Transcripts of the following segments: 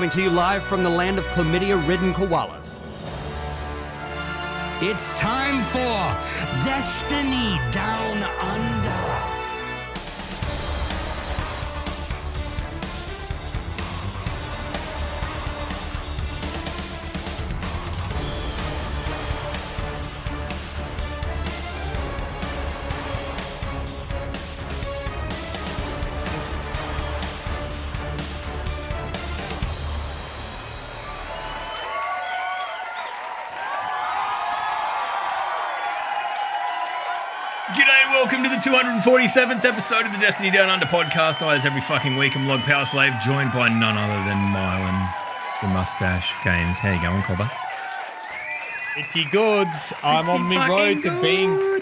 coming to you live from the land of chlamydia ridden koalas. It's time for Destiny Down Under. 147th episode of the Destiny Down Under podcast. I, as every fucking week, I'm Log Power Slave, joined by none other than Mylan, the Mustache Games. How you going, Cobber? Pretty goods. I'm on the road to being.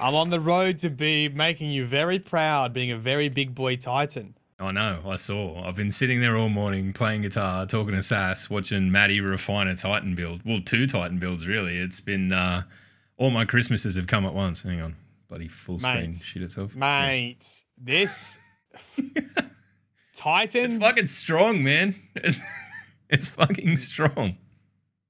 I'm on the road to be making you very proud, being a very big boy titan. I know. I saw. I've been sitting there all morning playing guitar, talking to Sass, watching Maddie refine a Titan build. Well, two Titan builds really. It's been uh, all my Christmases have come at once. Hang on. Bloody full screen Mate. shit itself. Mate, this Titan. It's fucking strong, man. It's, it's fucking strong.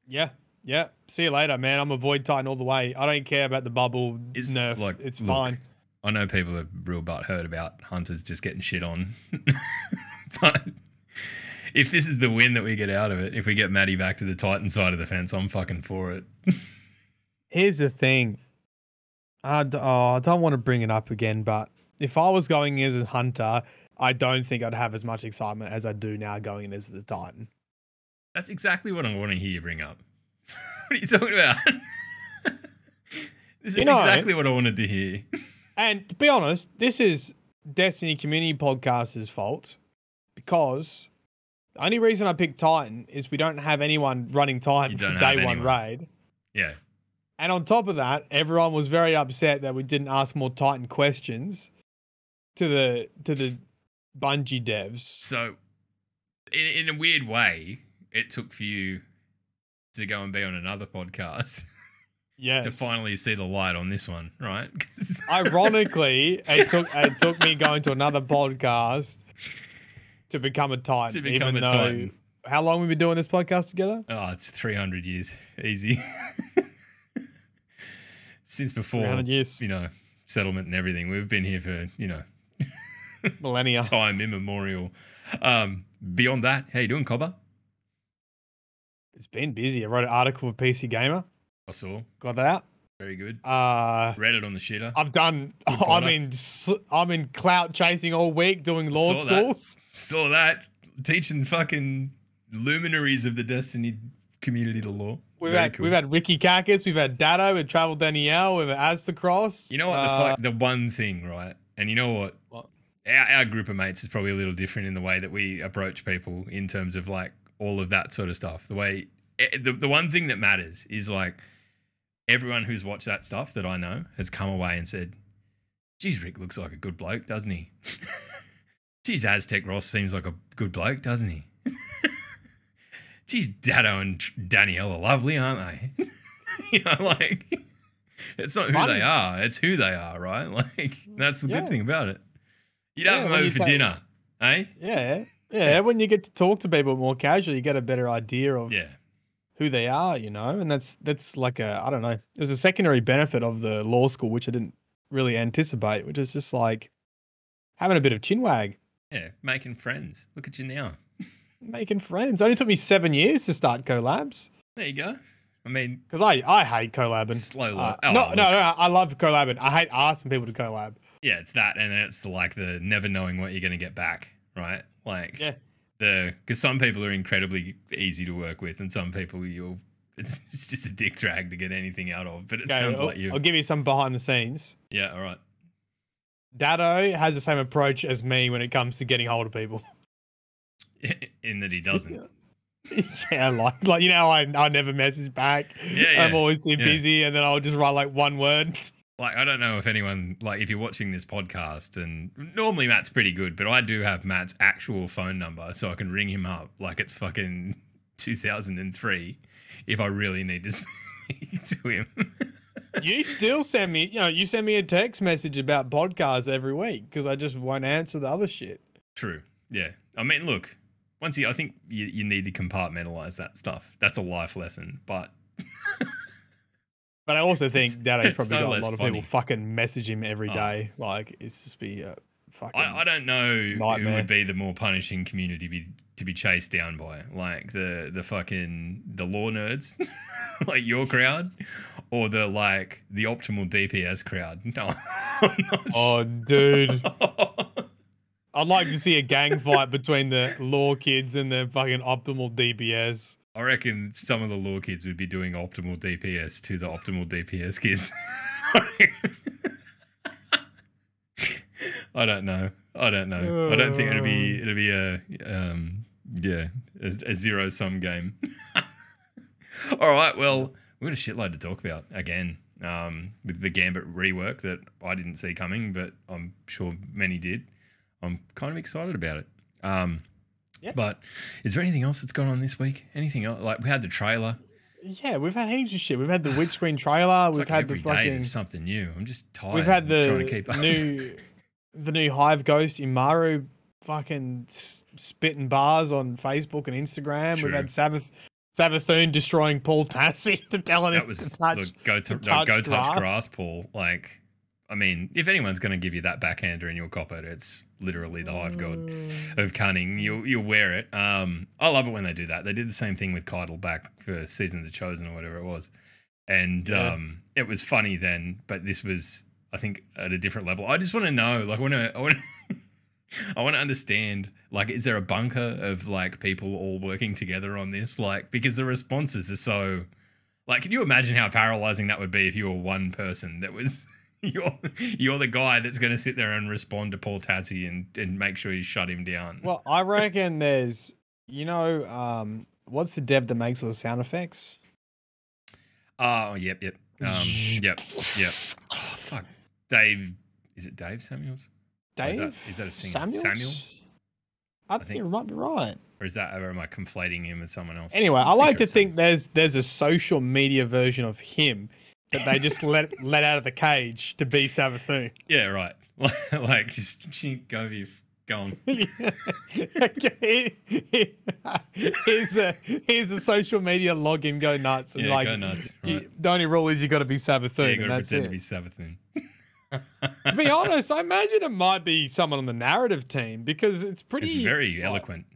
yeah, yeah. See you later, man. I'm a void Titan all the way. I don't care about the bubble It's nerf. like, it's look, fine. I know people are real butthurt about hunters just getting shit on, but if this is the win that we get out of it, if we get Maddie back to the Titan side of the fence, I'm fucking for it. Here's the thing. I, d- oh, I don't want to bring it up again, but if I was going as a hunter, I don't think I'd have as much excitement as I do now going in as the Titan. That's exactly what I want to hear you bring up. what are you talking about? this is You know- exactly what I wanted to hear. And to be honest, this is Destiny Community Podcast's fault because the only reason I picked Titan is we don't have anyone running Titan for day one anyone. raid. Yeah, And on top of that, everyone was very upset that we didn't ask more Titan questions to the to the Bungie devs. So, in, in a weird way, it took for you to go and be on another podcast Yes. to finally see the light on this one, right? Ironically, it took it took me going to another podcast to become a Titan. To become even a though, Titan. How long have we been doing this podcast together? oh, it's 300 years. Easy. Since before, 300 years. you know, settlement and everything. We've been here for, you know, Millennia. time immemorial. Um, beyond that, how you doing, Cobber? It's been busy. I wrote an article for PC Gamer. I saw. Got that out. Very good. Uh, Read it on the shitter. I've done. Good I'm in. I'm in clout chasing all week, doing law Saw that. schools. Saw that. Teaching fucking luminaries of the Destiny community the law. We've Very had cool. we've had Ricky Kakis, we've had Datto, we've had Travel Danielle, we've had Aztecross. You know what? Uh, the, the one thing, right? And you know what? What? Our, our group of mates is probably a little different in the way that we approach people in terms of like all of that sort of stuff. The way, eh, the, the one thing that matters is like everyone who's watched that stuff that I know has come away and said, geez, Rick looks like a good bloke, doesn't he? geez, Aztecross seems like a good bloke, doesn't he? Geez, Datto and Danielle are lovely, aren't they? you know, like it's not who Fun. they are; it's who they are, right? Like that's the Yeah. good thing about it. You'd have Yeah, them over for say- dinner, eh? Yeah, yeah. When you get to talk to people more casually, you get a better idea of Yeah, who they are, you know, and that's that's like a I don't know. It was a secondary benefit of the law school, which I didn't really anticipate, which is just like having a bit of chinwag, yeah, making friends. Look at you now. Making friends. It only took me seven years to start collabs There you go. I mean, because I I hate collabing. slow. Uh, oh, no, look, no, no, I love collabing. I hate asking people to collab. Yeah, it's that, and it's the, like the never knowing what you're going to get back, right? Like, Yeah. the because some people are incredibly easy to work with, and some people you'll it's, it's just a dick drag to get anything out of. But it Okay, sounds I'll, like you. I'll give you some behind the scenes. Yeah, all right. Datto has the same approach as me when it comes to getting hold of people. In that he doesn't. yeah, like like you know, I I never message back. Yeah, yeah. I'm always too Yeah. busy, and then I'll just write like one word. Like, I don't know if anyone, like, if you're watching this podcast, and normally Matt's pretty good, but I do have Matt's actual phone number, so I can ring him up like it's fucking 2003 if I really need to speak to him. you still send me, you know, you send me a text message about podcasts every week because I just won't answer the other shit. True. Yeah. I mean, look, once you, I think you, you need to compartmentalize that stuff. That's a life lesson. But But I also think Daddy's probably no got a lot of funny. people fucking message him every Oh. day. Like it's just be a fucking. I, I don't know who would be the more punishing community be, to be chased down by, like the the fucking the law nerds, like your crowd, or the like the optimal DPS crowd. No, oh, dude. I'd like to see a gang fight between the law kids and the fucking optimal DPS. I reckon some of the law kids would be doing optimal DPS to the optimal DPS kids. I don't know. I don't know. I don't think it'll be it'll be a um yeah a, a zero sum game. All right. Well, we've got a shitload to talk about again. Um, with the Gambit rework that I didn't see coming, but I'm sure many did. I'm kind of excited about it. Um, Yeah. But is there anything else that's gone on this week? Anything else? Like we had the trailer. Yeah, we've had heaps of shit. We've had the Witch Queen trailer. We've like had the fucking. something new. I'm just tired. We've had of trying to keep the new, the new Hive Ghost Immaru fucking spitting bars on Facebook and Instagram. True. We've had Sabbath Savathun destroying Paul Tassi to telling that him was to touch. look, go to, to no, touch go touch grass. grass, Paul. Like, I mean, if anyone's going to give you that backhander and you'll cop it, it's literally the hive god Mm. of cunning. You'll you'll wear it. Um, I love it when they do that. They did the same thing with Caiatl back for season of the Chosen or whatever it was, and Yeah. um, it was funny then. But this was, I think, at a different level. I just want to know, like, I want to, I want to. I want to understand, like, is there a bunker of like people all working together on this? Like, because the responses are so, like, can you imagine how paralyzing that would be if you were one person that was you're you're the guy that's going to sit there and respond to Paul Tassi and and make sure you shut him down. Well, I reckon there's, you know, um, what's the dev that makes all the sound effects? oh, yep, yep, um, yep, yep. Oh, fuck, Dave. Is it Dave Samuels? Dave is that, is that a singer? Samuels? Samuel, I, think- think you might be right. or is that or am I conflating him with someone else? Anyway, I like sure to think there's there's a social media version of him that they just let let out of the cage to be Savathun. Yeah, right. like just go over you, go on. here's a here's a social media login, go nuts, and Yeah, like go nuts. you- Right. the only rule is you got to be Yeah, Savathun, you and got to that's pretend it. to be Savathun. to be honest, I imagine it might be someone on the narrative team because it's pretty. It's very like- eloquent.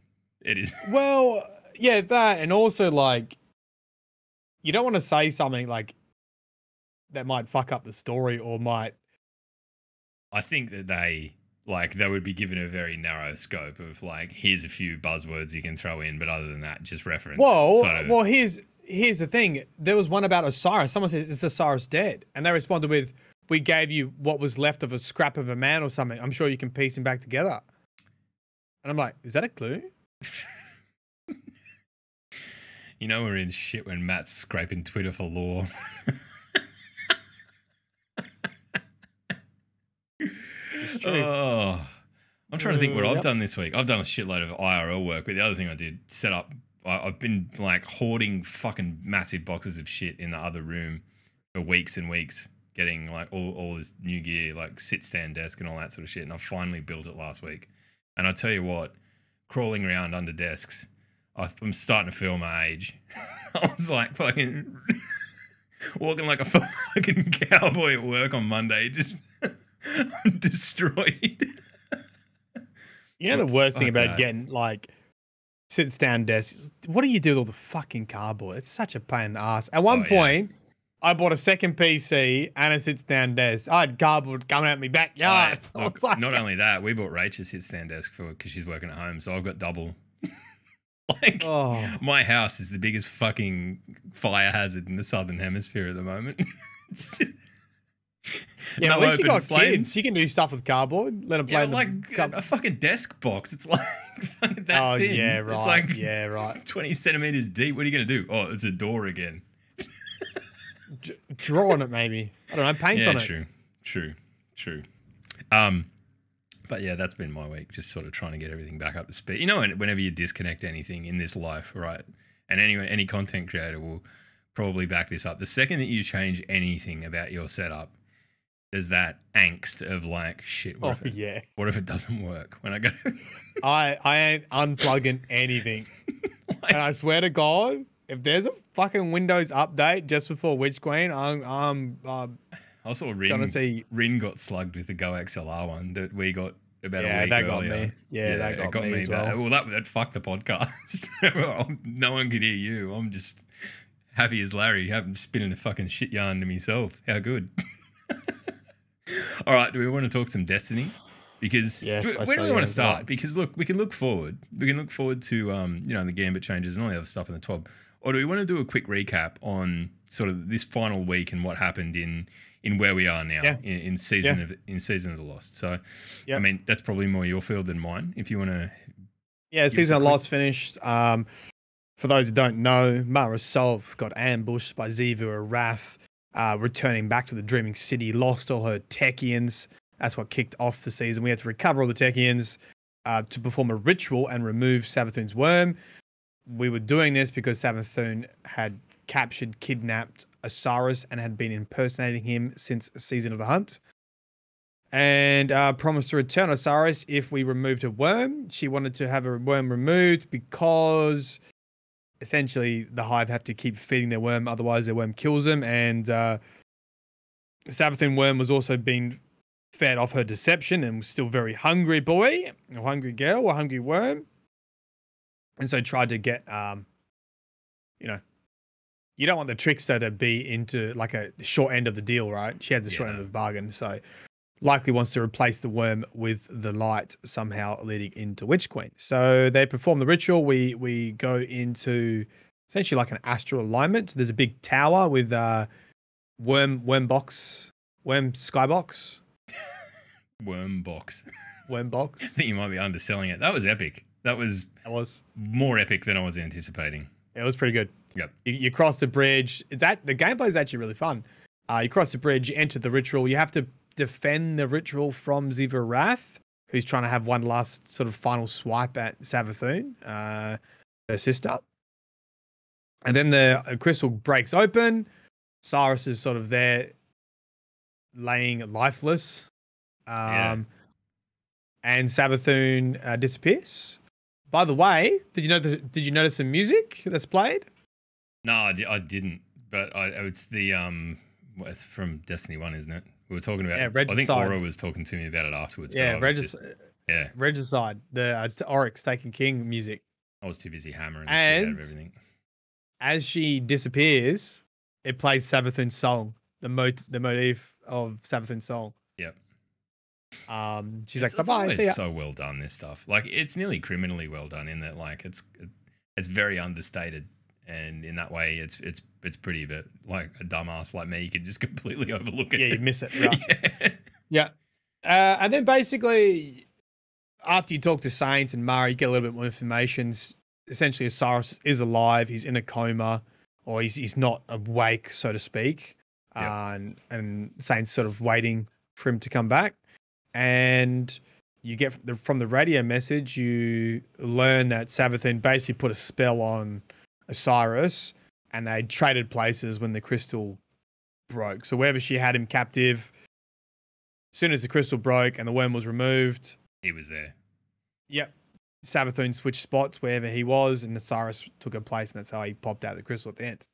It is. Well, yeah, that, and also like, you don't want to say something like that might fuck up the story or might. I think that they like they would be given a very narrow scope of like here's a few buzzwords you can throw in, but other than that, just reference. Well, sort of- well, here's here's the thing. There was one about Osiris. Someone said, "Is Osiris dead?" And they responded with, "We gave you what was left of a scrap of a man or something. I'm sure you can piece him back together." And I'm like, "Is that a clue?" you know we're in shit when Matt's scraping Twitter for law. It's true. Oh, I'm trying to think what Uh, I've yep. done this week. I've done a shitload of IRL work, but the other thing I did set up. I- I've been like hoarding fucking massive boxes of shit in the other room for weeks and weeks, getting like all, all this new gear, like sit stand desk and all that sort of shit. And I finally built it last week. And I tell you what, crawling around under desks, I- I'm starting to feel my age. I was like fucking walking like a fucking cowboy at work on Monday, just destroyed. You know the oh, worst thing about getting like sit down desks. What do you do with all the fucking cardboard? It's such a pain in the ass. At one Oh, yeah. point, I bought a second PC and a sits down desk. I had cardboard coming out my backyard. Look, like, not only that, we bought Rach a sit stand desk for because she's working at home, so I've got double. like oh, my house is the biggest fucking fire hazard in the southern hemisphere at the moment. it's just yeah. no at least you got flames. kids. You can do stuff with cardboard. Let them play Yeah, the like cup- a fucking desk box. It's like that oh thin. yeah, right. It's like yeah, right. twenty centimeters deep. What are you gonna do? Oh, it's a door again. D- draw on it, maybe. I don't know. Paint yeah, on true, it. true, true. Um, but yeah, that's been my week. Just sort of trying to get everything back up to speed. You know, whenever you disconnect anything in this life, right? And anyway, any content creator will probably back this up. The second that you change anything about your setup, there's that angst of like, shit, what, Oh if, it, yeah. what if it doesn't work when I go? I I ain't unplugging anything. Like- and I swear to God, if there's a fucking Windows update just before Witch Queen, I'm I'm uh, I saw Rin, gonna see. Rin got slugged with the Go XLR one that we got about a week ago. Yeah, that got me. Yeah, yeah, that it got me as well. Well, that, that fucked the podcast. no one could hear you. I'm just happy as Larry, having spinning a fucking shit yarn to myself. How good. All right, do we want to talk some Destiny? Because Yes, do- where do we want to as well. start? Because look, we can look forward. We can look forward to um, you know, the gambit changes and all the other stuff in the top. Or do we want to do a quick recap on sort of this final week and what happened in in where we are now Yeah. in, in season Yeah. of in season of the lost? So, Yeah. I mean, that's probably more your field than mine. If you want to, Yeah, season of quick- lost finished. Um, for those who don't know, Mara Sov got ambushed by Xivu Arath, uh, returning back to the Dreaming City, lost all her Techeuns. That's what kicked off the season. We had to recover all the Techeuns uh, to perform a ritual and remove Savathun's worm. We were doing this because Savathun had captured, kidnapped Osiris and had been impersonating him since Season of the Hunt and uh, promised to return Osiris if we removed her worm. She wanted to have her worm removed because essentially the hive have to keep feeding their worm, otherwise their worm kills them. And uh, Savathun worm was also being fed off her deception and was still very hungry boy, or hungry girl, or hungry worm, and so tried to get um, you know. You don't want the trickster to be into like a short end of the deal, right? She had the short end of the bargain, so likely wants to replace the worm with the light somehow leading into Witch Queen. So they perform the ritual. We we go into essentially like an astral alignment. There's a big tower with uh worm worm box, worm skybox, worm box. worm box. I think you might be underselling it. That was epic. That was It was more epic than I was anticipating. it was pretty good. Yep. You, you cross the bridge. It's that the gameplay is actually really fun. Uh, you cross the bridge, you enter the ritual. You have to defend the ritual from Xivu Arath, who's trying to have one last sort of final swipe at Savathun, uh, her sister. And then the uh, crystal breaks open. Cyrus is sort of there, laying lifeless. Um, Yeah. And Savathun uh, disappears. By the way, did you know? Did you notice the music that's played? No, I, di- I didn't. But I, it's the um, well, it's from Destiny One, isn't it? We were talking about. Yeah, Regicide. I think. Aura was talking to me about it afterwards. yeah, I Regis- just- yeah, Regicide, the uh, Oryx Taken King music. I was too busy hammering the shit out And- of everything. As she disappears, it plays Savathun's song, the mot- the motif of Savathun's song. Yep. Um, she's it's, like, it's bye bye, ya. so well done. This stuff, like, it's nearly criminally well done in that, like, it's it's very understated, and in that way, it's it's it's pretty. But like a dumbass like me, you can just completely overlook it. Yeah, you miss it. Right? yeah. yeah. Uh, and then basically, after you talk to Saint and Mara, you get a little bit more information. Essentially, Osiris is alive. He's in a coma, or he's he's not awake, so to speak. Uh, and and Saint's sort of waiting for him to come back. And you get from the, from the radio message, you learn that Savathun basically put a spell on Osiris, and they traded places when the crystal broke. So wherever she had him captive, as soon as the crystal broke and the worm was removed, He was there. yep, Savathun switched spots wherever he was, and Osiris took her place, and that's how he popped out the crystal at the end.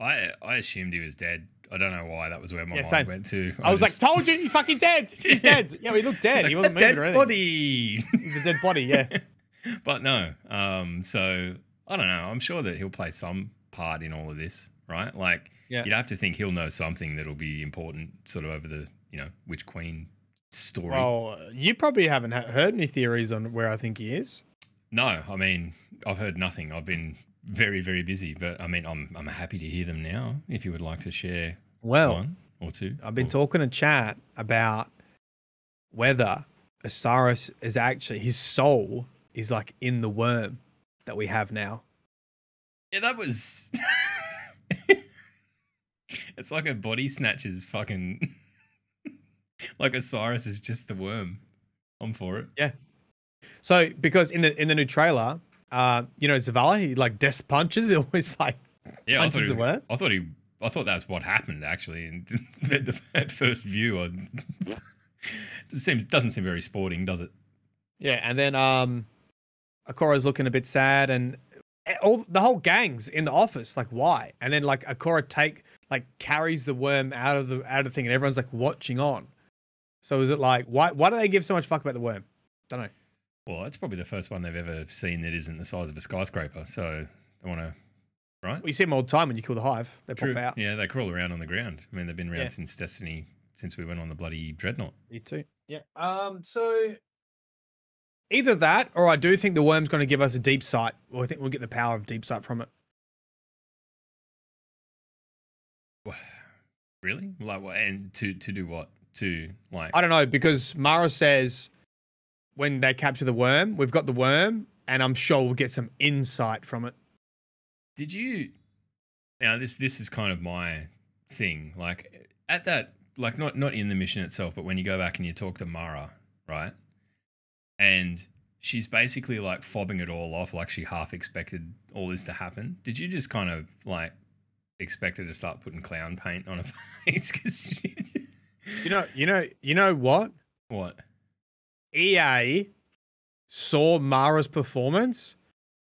I I assumed he was dead. I don't know why that was where my Yeah, mind same. went to. I, was just- like, "Told you, he's fucking dead. He's dead. Yeah, he looked dead. like, he wasn't "A moving dead or anything. body. He's a dead body. Yeah, but no. Um. So I don't know. I'm sure that he'll play some part in all of this, right? Like, Yeah. you'd have to think he'll know something that'll be important, sort of over the you know Witch Queen story. Well, you probably haven't heard any theories on where I think he is. no, I mean I've heard nothing. I've been very very busy, but I mean I'm I'm happy to hear them now. If you would like to share Well, one or two, I've been or- talking to chat about whether Osiris is actually his soul is like in the worm that we have now. Yeah, that was. it's like a body snatcher's fucking. like Osiris is just the worm. I'm for it. Yeah. So because in the in the new trailer, uh, you know Zavala, he like death punches. He always like Yeah, I thought, Punches he the was? I thought he. I thought that's what happened actually. And the, the, at first view, I, it seems doesn't seem very sporting, does it? Yeah, and then um, Ikora's looking a bit sad, and eh, all the whole gang's in the office. Like, why? And then like Ikora take like carries the worm out of the out of the thing, and everyone's like watching on. So is it like why why do they give so much fuck about the worm? Don't know. Well, that's probably the first one they've ever seen that isn't the size of a skyscraper. So they want to, right? Well, you see them all the time when you kill the hive. They True. pop out. Yeah, they crawl around on the ground. I mean, they've been around Yeah. since Destiny, since we went on the bloody dreadnought. You too. Yeah. Um. So either that, or I do think the worm's going to give us a deep sight. Or I think we'll get the power of deep sight from it. Really? Like, what? And to to do what? To like? I don't know because Mara says when they capture the worm, we've got the worm, and I'm sure we'll get some insight from it. Did you? Now this this is kind of my thing. Like at that, like not not in the mission itself, but when you go back and you talk to Mara, right? And she's basically like fobbing it all off, like she half expected all this to happen. Did you just kind of like expect her to start putting clown paint on her face? Because You know, you know, you know what? what? EA saw Mara's performance.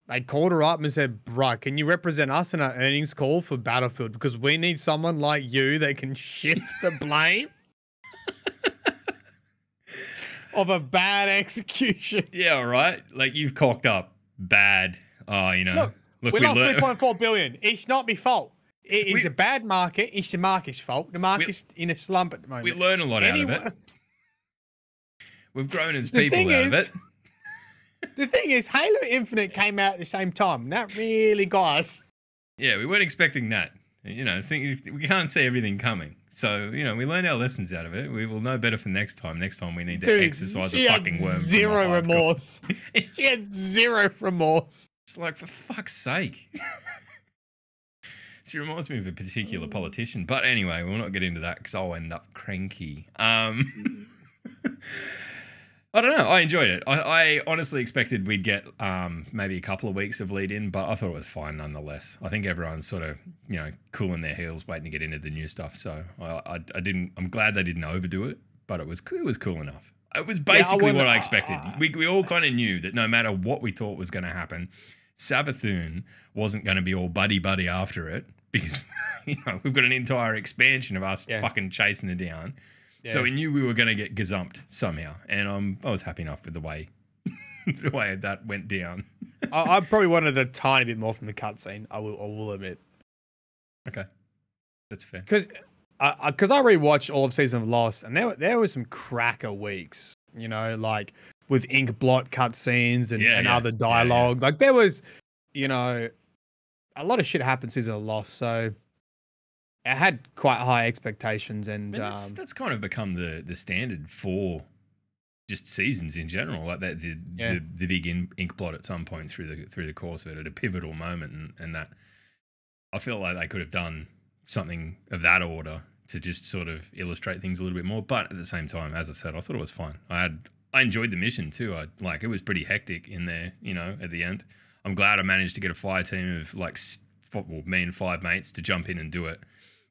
They called her up and said, "Bruh, can you represent us in our earnings call for Battlefield? Because we need someone like you that can shift the blame of a bad execution." Yeah, right. Like you've cocked up bad. Oh, you know. Look, Look, we we lost learned. 3.4 billion. It's not my fault. It is We- a bad market. It's the market's fault. The market's in a slump at the moment. We learn a lot out of it. We've grown as people out of it. The thing is, Halo Infinite came out at the same time. That really got us. Yeah, we weren't expecting that. You know, think we can't see everything coming. So you know, we learned our lessons out of it. We will know better for next time. Next time we need to Dude, exercise a fucking worm. Zero remorse. she had zero remorse. It's like for fuck's sake. she reminds me of a particular politician. But anyway, we'll not get into that because I'll end up cranky. Um, I don't know. I enjoyed it. I, I honestly expected we'd get um, maybe a couple of weeks of lead in, but I thought it was fine nonetheless. I think everyone's sort of you know cooling their heels, waiting to get into the new stuff. So I, I, I didn't. I'm glad they didn't overdo it, but it was it was cool enough. It was basically wouldn't- what I expected. uh, we we all kind of knew that no matter what we thought was going to happen, Savathun wasn't going to be all buddy buddy after it because you know we've got an entire expansion of us Yeah. fucking chasing it down. So we knew we were going to get gazumped somehow, and um, I was happy enough with the way the way that went down. I, I probably wanted a tiny bit more from the cutscene. I will, I will admit, Okay, that's fair. because because I, rewatched all of season of Lost, and there there was some cracker weeks. You know, like with ink blot cutscenes and, Yeah, and yeah. other Yeah, yeah. dialogue. Like there was, you know, a lot of shit happened season of Lost. So I had quite high expectations, and I mean, that's um, that's kind of become the the standard for just seasons in general. Like that, the Yeah. the, the big in, ink blot at some point through the through the course of it at a pivotal moment, and, and that I feel like they could have done something of that order to just sort of illustrate things a little bit more. But at the same time, as I said, I thought it was fine. I had I enjoyed the mission too. I like it was pretty hectic in there, you know, at the end. I'm glad I managed to get a fire team of like well, me and five mates to jump in and do it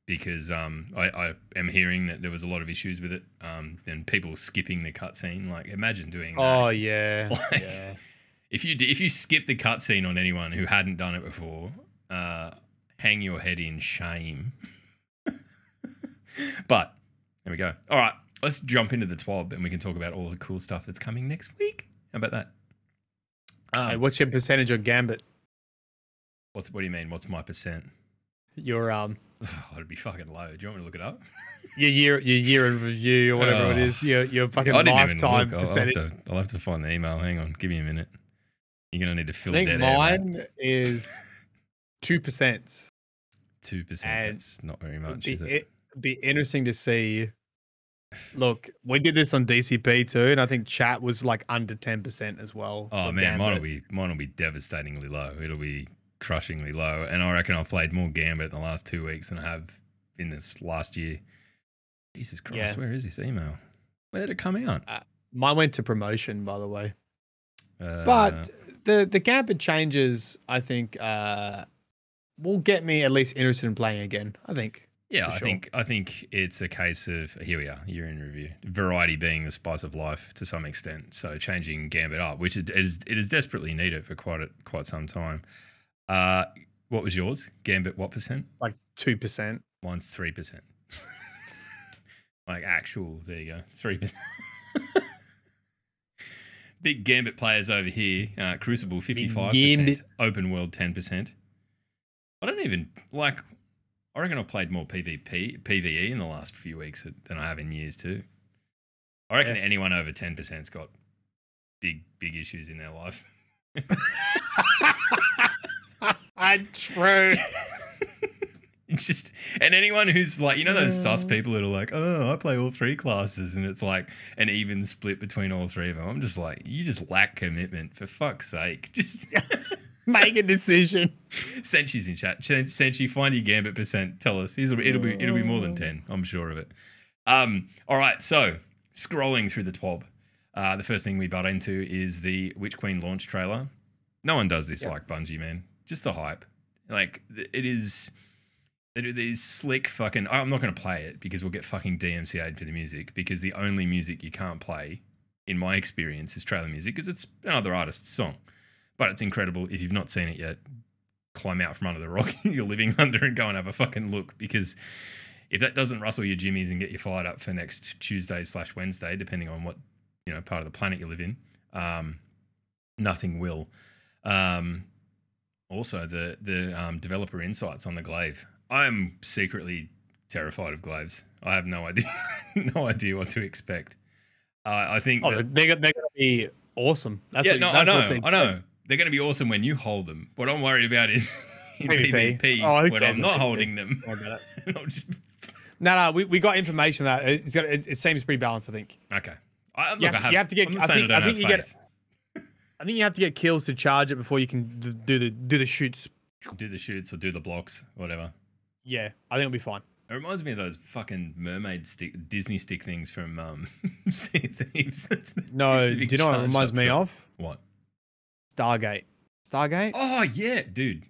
because um, I, I am hearing that there was a lot of issues with it um, and people skipping the cutscene. Like, imagine doing that. oh yeah, Like- yeah. If you if you skip the cutscene on anyone who hadn't done it before, uh, hang your head in shame. but there we go. All right, let's jump into the twab and we can talk about all the cool stuff that's coming next week. How about that? Um, Hey, what's your percentage on Gambit? what's what do you mean? What's my percent? Your um I'd be fucking low. Do you want me to look it up? your year your year in review or whatever it Oh. is. Ah. Your your fucking I lifetime. I'll, I'll, have percentage. to, I'll have to find the email. Hang on, give me a minute. You're gonna need to fill. I think dead air. mine is two percent. Two percent. That's not very much, be, is it? It'd be interesting to see. Look, we did this on DCP too, and I think chat was like under ten percent as well. Oh man, mine will be mine will be devastatingly low. It'll be crushingly low, and I reckon I've played more Gambit in the last two weeks than I have in this last year. Jesus Christ, Yeah. where is this email? Where did it come out? Mine went to promotion, by the way. Uh, But the the Gambit changes, I think, uh, will get me at least interested in playing again. I think. Yeah, I sure. think I think it's a case of here we are, year in review. Variety being the spice of life to some extent. So changing Gambit up, which it is it is desperately needed for quite a, quite some time. Uh, what was yours? Gambit what percent? Like two percent. Mine's three percent. like actual, there you go, three percent. Big Gambit players over here. Uh, Crucible fifty five percent. Open World ten percent. I don't even like. I reckon I've played more PvP PVE in the last few weeks than I have in years too. I reckon Yeah. anyone over ten percent's got big big issues in their life. True. It's just and anyone who's like you know those sus people that are like oh I play all three classes and it's like an even split between all three of them. I'm just like you just lack commitment for fuck's sake. Just Make a decision. Senchi's in chat. Sen- Senchi, find your gambit percent. Tell us. It'll be, it'll be it'll be more than ten. I'm sure of it. Um. All right. So scrolling through the twab, uh, the first thing we butt into is the Witch Queen launch trailer. No one does this Yeah. like Bungie, man. Just the hype. Like it is. They do these slick fucking. I'm not going to play it because we'll get fucking DMCA'd for the music because the only music you can't play, in my experience, is trailer music because it's another artist's song. But it's incredible. If you've not seen it yet, climb out from under the rock you're living under and go and have a fucking look because if that doesn't rustle your jimmies and get you fired up for next Tuesday slash Wednesday, depending on what you know part of the planet you live in, um, nothing will. Um, also, the the um, developer insights on the glaive. I'm secretly terrified of glaives. I have no idea, no idea what to expect. Uh, I think. Oh, that- they're, they're going to be awesome. That's yeah, what, no, I know, I know. They're going to be awesome when you hold them. What I'm worried about is in PvP. PvP, Oh, when I'm not PvP? holding them. It. Just No, no, we, we got information that it's got, it, it seems pretty balanced. I think. okay. I, look, You have, I to- have, you have to get. I think, I I think you get. I think you have to get kills to charge it before you can d- do the do the shoots. Do the shoots or do the blocks, whatever. Yeah, I think it'll be fine. It reminds me of those fucking mermaid stick, Disney stick things from um, Sea Thieves. No, do you know what it reminds me shot. of? What? Stargate. Stargate. Oh yeah, dude.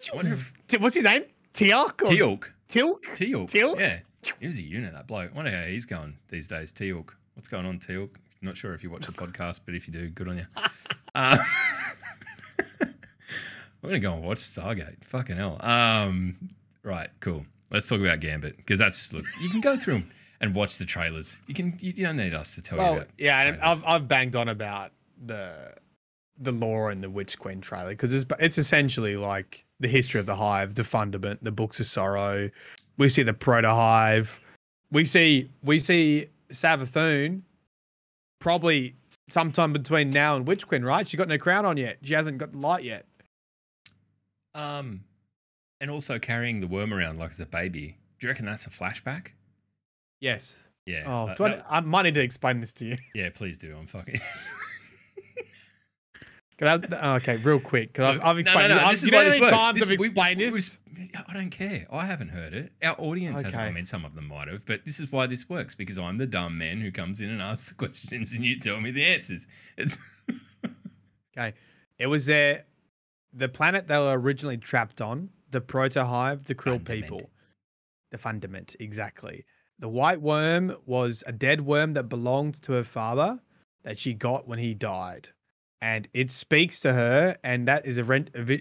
If What's his name? Teal'c. or- Teal'c. Teal'c. Teal'c. Teal'c? Yeah. He was a unit, that bloke. I wonder how he's going these days. Teal'c. What's going on, Teal'c? Not sure if you watch the podcast, but if you do, good on you. Uh, we're gonna go and watch Stargate. Fucking hell. Um, right, cool. Let's talk about Gambit because that's look. You can go through 'em and watch the trailers. You can. You, you don't need us to tell you about. yeah, and. I've I've banged on about the the lore and the Witch Queen trailer because it's it's essentially like the history of the Hive, the fundament, the Books of Sorrow. We see the Proto Hive. We see we see Savathun probably sometime between now and Witch Queen, right? She got no crown on yet. She hasn't got the light yet. Um, and also carrying the worm around like it's a baby. Do you reckon that's a flashback? Yes. Yeah. Oh, I, that- I might need to explain this to you. yeah, please do. I'm fucking. I- okay, real quick, because I've, I've No, explained. No, no, I've, is you know how many times This- I've we- explained we- this. I don't care. I haven't heard it. Our audience hasn't. I Okay. mean, some of them might have, but this is why this works because I'm the dumb man who comes in and asks the questions, and you tell me the answers. It's Okay. It was their the planet they were originally trapped on, the proto hive, the krill Fundament. people. The fundament, exactly. The white worm was a dead worm that belonged to her father that she got when he died. And it speaks to her, and that is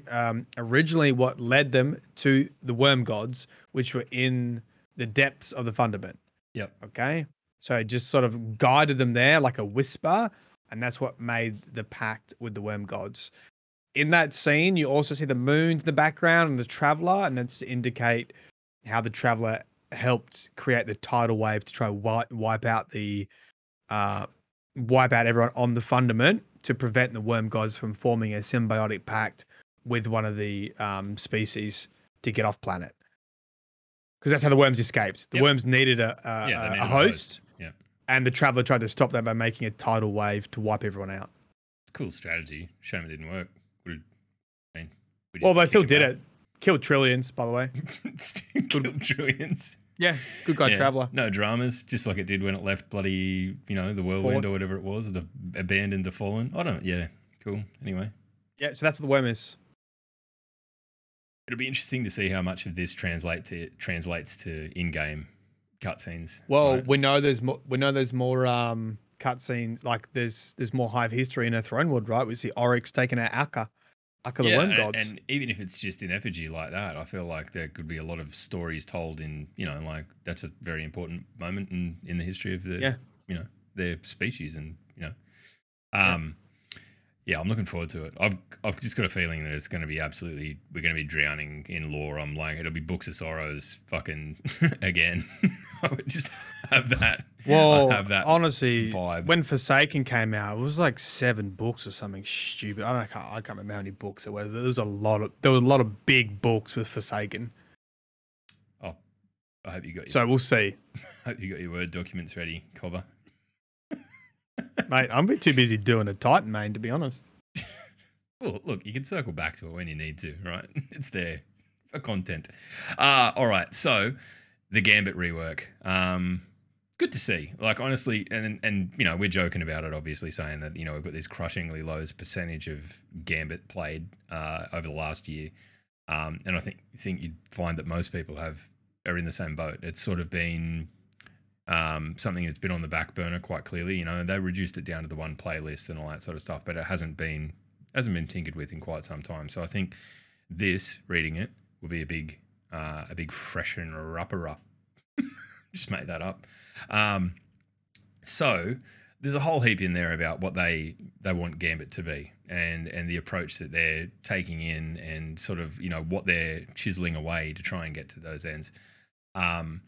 um, originally what led them to the worm gods, which were in the depths of the fundament. Yep. Okay. So it just sort of guided them there like a whisper, and that's what made the pact with the worm gods. In that scene, you also see the moon in the background and the traveler, and that's to indicate how the traveler helped create the tidal wave to try wipe, wipe out the uh, wipe out everyone on the fundament to prevent the worm gods from forming a symbiotic pact with one of the um, species to get off planet. Because that's how the worms escaped. The Yep. worms needed a, a, yeah, they a- a host, Yeah, and the traveler tried to stop that by making a tidal wave to wipe everyone out. it's a cool strategy. Shame it didn't work. Would I mean, we Well, they still did back. it. Killed trillions, by the way. Still killed trillions. Yeah, good guy, Yeah. traveler. No dramas, just like it did when it left bloody, you know, the whirlwind Fallen. or whatever it was, the abandoned, the fallen. I don't. Yeah, cool. Anyway, Yeah, so that's what the worm is. It'll be interesting to see how much of this translate to translates to in-game cutscenes. Well, right? we know there's more. We know there's more um cutscenes. Like there's there's more Hive history in a Throne World, right? We see Oryx taking out Akka, Yeah, and, Gods. and even if it's just in effigy like that, I feel like there could be a lot of stories told in you know like that's a very important moment in in the history of the Yeah. you know their species and you know um yeah. I'm looking forward to it. I've I've just got a feeling that it's going to be absolutely we're going to be drowning in lore. I'm like it'll be books of sorrows fucking again. I would just have that. Well, I'd have that honestly, vibe. when Forsaken came out, it was like seven books or something stupid. I don't. I can't, I can't remember how many books there were. There was a lot of. There were a lot of big books with Forsaken. oh, I hope you got your, So we'll see, I hope you got your word documents ready, Cobber. mate. I'm a bit too busy doing a Titan main, to be honest. Well, look, you can circle back to it when you need to, right? It's there for content. Uh, all right, so the Gambit rework. Um, good to see. Like honestly, and and you know we're joking about it, obviously saying that you know we've got this crushingly low percentage of Gambit played uh, over the last year, um, and I think think you'd find that most people have are in the same boat. It's sort of been um, something that's been on the back burner quite clearly. You know, they reduced it down to the one playlist and all that sort of stuff, but it hasn't been hasn't been tinkered with in quite some time. So I think this reading it will be a big uh, a big freshener upper up. Just made that up. Um, so there's a whole heap in there about what they they want Gambit to be and and the approach that they're taking in and sort of you know what they're chiseling away to try and get to those ends. Um,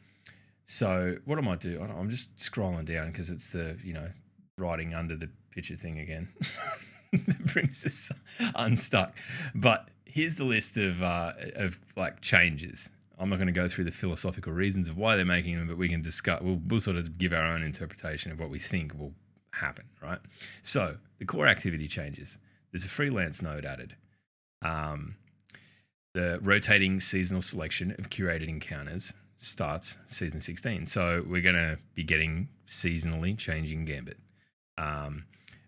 so what I might do, I I'm just scrolling down because it's the you know writing under the picture thing again. that brings us unstuck. But here's the list of uh, of like changes. I'm not going to go through the philosophical reasons of why they're making them, but we can discuss. We'll, we'll sort of give our own interpretation of what we think will happen. Right. So the core activity changes. There's a freelance node added. Um, the rotating seasonal selection of curated encounters starts season 16. So we're going to be getting seasonally changing Gambit. Um,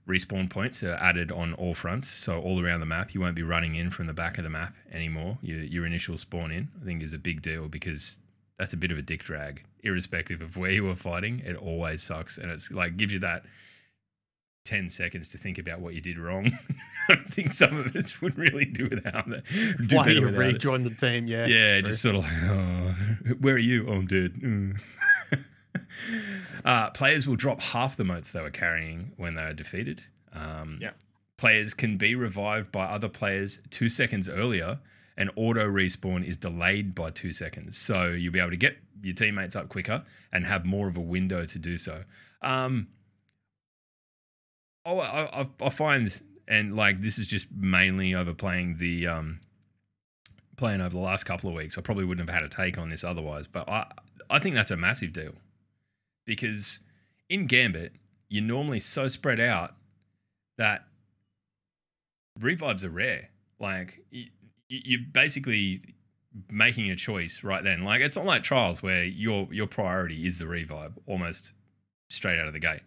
respawn points are added on all fronts, so all around the map. You won't be running in from the back of the map anymore. Your, your initial spawn in, I think, is a big deal because that's a bit of a dick drag, irrespective of where you are fighting. It always sucks, and it's like gives you that. 10 seconds to think about what you did wrong. I think some of us would really do without that. Do Why you it rejoin the team? Yeah. yeah, just sort of like, oh, where are you? Oh, I'm dead. Mm. uh, players will drop half the motes they were carrying when they are defeated. Um, Yeah. Players can be revived by other players two seconds earlier, and auto respawn is delayed by two seconds. So you'll be able to get your teammates up quicker and have more of a window to do so. Um, oh, I, I, I find, and like this is just mainly overplaying the um, playing over the last couple of weeks. I probably wouldn't have had a take on this otherwise, but I I think that's a massive deal because in Gambit you're normally so spread out that revives are rare. Like you, you're basically making a choice right then. Like it's not like trials where your your priority is the revive almost straight out of the gate.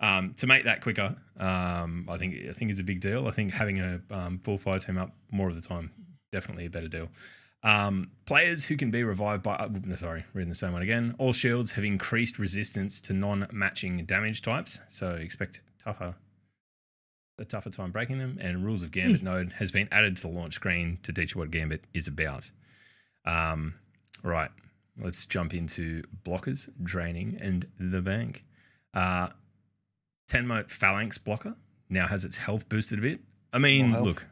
Um, to make that quicker, um, I think I think is a big deal. I think having a um, full fire team up more of the time definitely a better deal. Um, players who can be revived by uh, sorry, reading the same one again. All shields have increased resistance to non-matching damage types, so expect tougher a tougher time breaking them. And rules of Gambit node has been added to the launch screen to teach you what Gambit is about. Um, right, let's jump into blockers, draining, and the bank. Uh, Tenmote Phalanx blocker now has its health boosted a bit. I mean, look,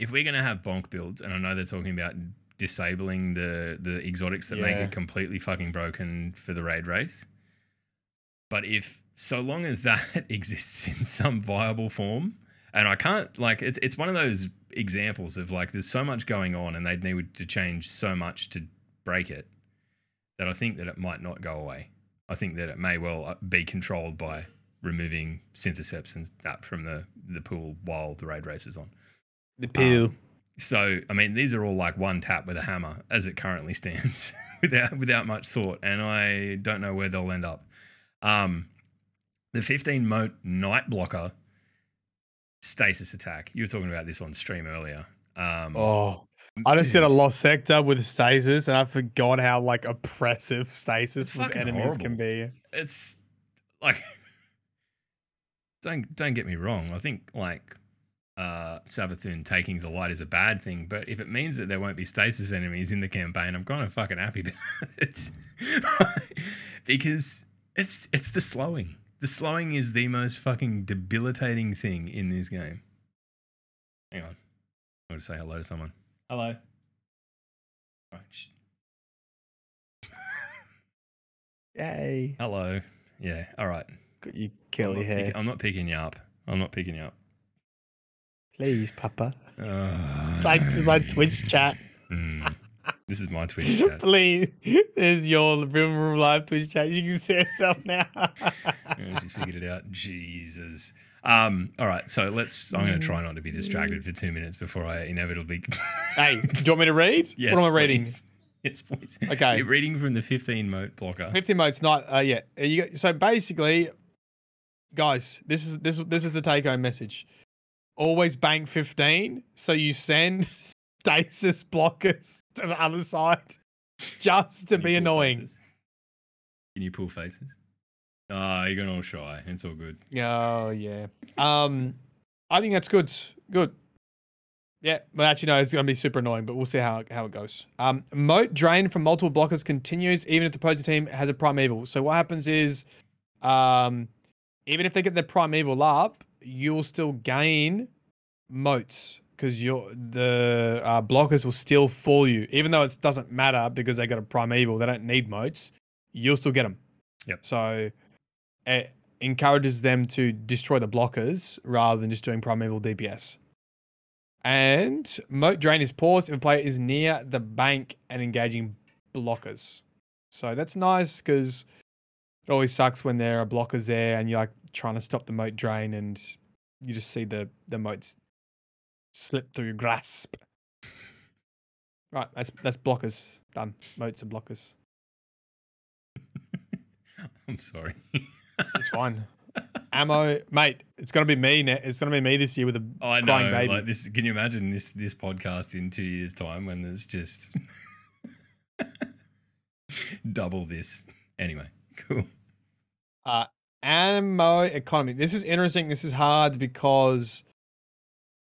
if we're going to have bonk builds, and I know they're talking about disabling the the exotics that make it completely fucking broken for the raid race, but if so long as that exists in some viable form, and I can't like it's it's one of those examples of like there's so much going on, and they'd need to change so much to break it that I think that it might not go away. I think that it may well uh, be controlled by removing Synthoceps and that from the the pool while the raid race is on. The peel. So, I mean, these are all like one tap with a hammer as it currently stands without without much thought, and I don't know where they'll end up. Um, the 15 mote Knight blocker stasis attack. You were talking about this on stream earlier. Um, Oh, I just did a lost sector with stasis, and I forgot how like oppressive stasis with enemies can be. it's like don't don't get me wrong. I think like uh Savathun taking the light is a bad thing, but if it means that there won't be stasis enemies in the campaign, I'm kind of fucking happy about it. because it's it's the slowing. The slowing is the most fucking debilitating thing in this game. Hang on. I want to say hello to someone. Hello. Right, sh- Yay! Hello. Yeah. All right. Got you I'm curly hair. pick- I'm not picking you up. I'm not picking you up. Please, Papa. Uh, It's like it's like Twitch chat. Mm. This is my Twitch chat. Please, is your room room live Twitch chat. You can see yourself now. Yeah, She's figured it out. Jesus. Um. All right. So let's. I'm going to try not to be distracted for two minutes before I inevitably. hey, do you want me to read? yes. what am I reading? please. Yes, please. Okay. You're reading from the 15 mote blocker. 15 motes not uh yeah you so basically guys this is this this is the take home message always bank 15 so you send stasis blockers to the other side just to Can be annoying faces? Can you pull faces? Oh, you're gonna all shy. It's all good. oh yeah um i think that's good good yeah but actually no it's gonna be super annoying but we'll see how, how it goes um mote drain from multiple blockers continues even if the opposing team has a primeval so what happens is um even if they get their primeval up you'll still gain motes because your the uh, blockers will still fall you. Even though it doesn't matter because they got a primeval they don't need motes you'll still get them Yep. so it encourages them to destroy the blockers rather than just doing primeval dps and mote drain is paused if a player is near the bank and engaging blockers. So that's nice because it always sucks when there are blockers there and you're like trying to stop the mote drain and you just see the the motes slip through your grasp. Right, that's that's blockers done. Motes and blockers. I'm sorry. It's fine. Ammo, mate. It's gonna be me. Ne- it's gonna be me this year with a I crying know. baby. Like this. Can you imagine this this podcast in two years' time when there's just double this? Anyway, cool. Uh, ammo economy. This is interesting. This is hard because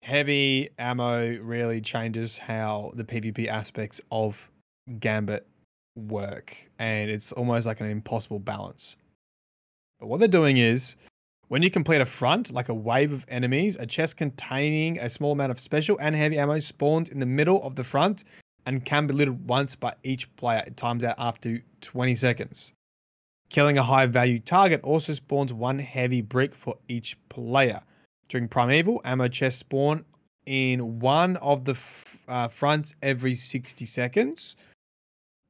heavy ammo really changes how the PvP aspects of Gambit work, and it's almost like an impossible balance. But what they're doing is when you complete a front, like a wave of enemies, a chest containing a small amount of special and heavy ammo spawns in the middle of the front and can be looted once by each player. It times out after 20 seconds. Killing a high value target also spawns one heavy brick for each player. During Primeval, ammo chests spawn in one of the f- uh, fronts every 60 seconds.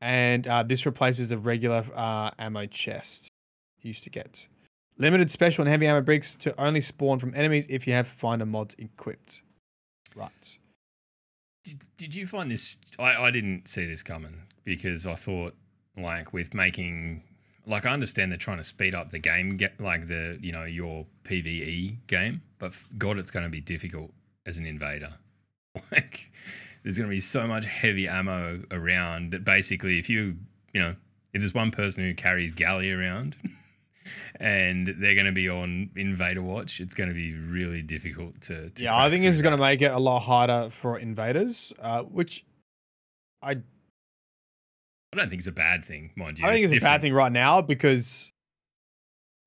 And uh, this replaces the regular uh, ammo chest you used to get. Limited special and heavy ammo bricks to only spawn from enemies if you have finder mods equipped. Right. Did, did you find this? I, I didn't see this coming because I thought, like, with making, like, I understand they're trying to speed up the game, get like the, you know, your PVE game, but God, it's going to be difficult as an invader. Like, there's going to be so much heavy ammo around that basically, if you, you know, if there's one person who carries Gjally around and they're going to be on invader watch, it's going to be really difficult to. to yeah, I think this is going to make it a lot harder for invaders, uh, which I I don't think it's a bad thing, mind you. I think it's, a bad thing right now because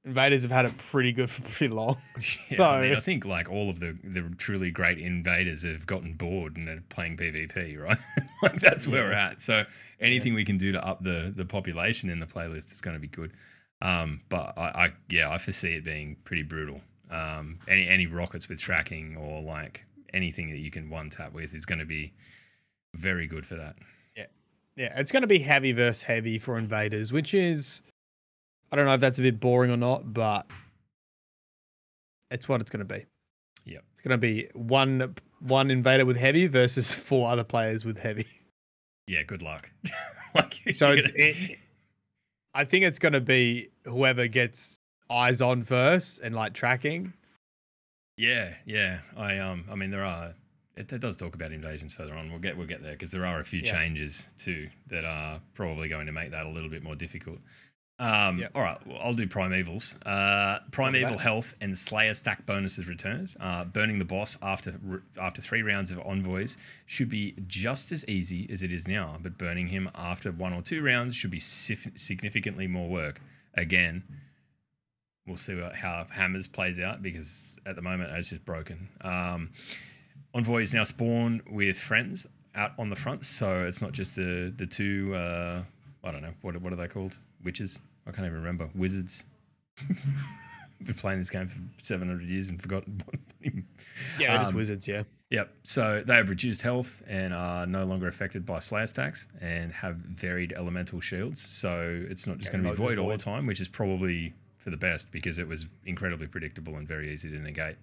invaders have had it pretty good for pretty long. Yeah, I mean, So- I think like all of the the truly great invaders have gotten bored and are playing PvP, right? like that's where we're at. So anything we can do to up the the population in the playlist is going to be good. Um, but I, I yeah, I foresee it being pretty brutal. Um, any any rockets with tracking or like anything that you can one tap with is going to be very good for that. Yeah, it's going to be heavy versus heavy for invaders, which is I don't know if that's a bit boring or not, but it's what it's going to be. Yeah, It's going to be one one invader with heavy versus four other players with heavy. Yeah, good luck. like So it's gonna- it, I think it's going to be whoever gets eyes on first and like tracking. Yeah, yeah. I um I mean there are it, it does talk about invasions further on. We'll get we'll get there because there are a few Yeah. changes too that are probably going to make that a little bit more difficult. Um, Yep. All right, well, I'll do primevals. Uh, primeval health and Slayer stack bonuses returned. Uh, burning the boss after after three rounds of envoys should be just as easy as it is now, but burning him after one or two rounds should be sif- significantly more work. Again, we'll see what, how Hammers plays out because at the moment it's just broken. Um, envoys now spawn with friends out on the front, so it's not just the the two. Uh, I don't know what what are they called? Witches? I can't even remember. Wizards. Been playing this game for seven hundred years and forgotten. Yeah, it is Um, wizards. Yeah. Yep. So they have reduced health and are no longer affected by slayer stacks and have varied elemental shields. So it's not just Yeah, going to be void all the time, which is probably for the best because it was incredibly predictable and very easy to negate.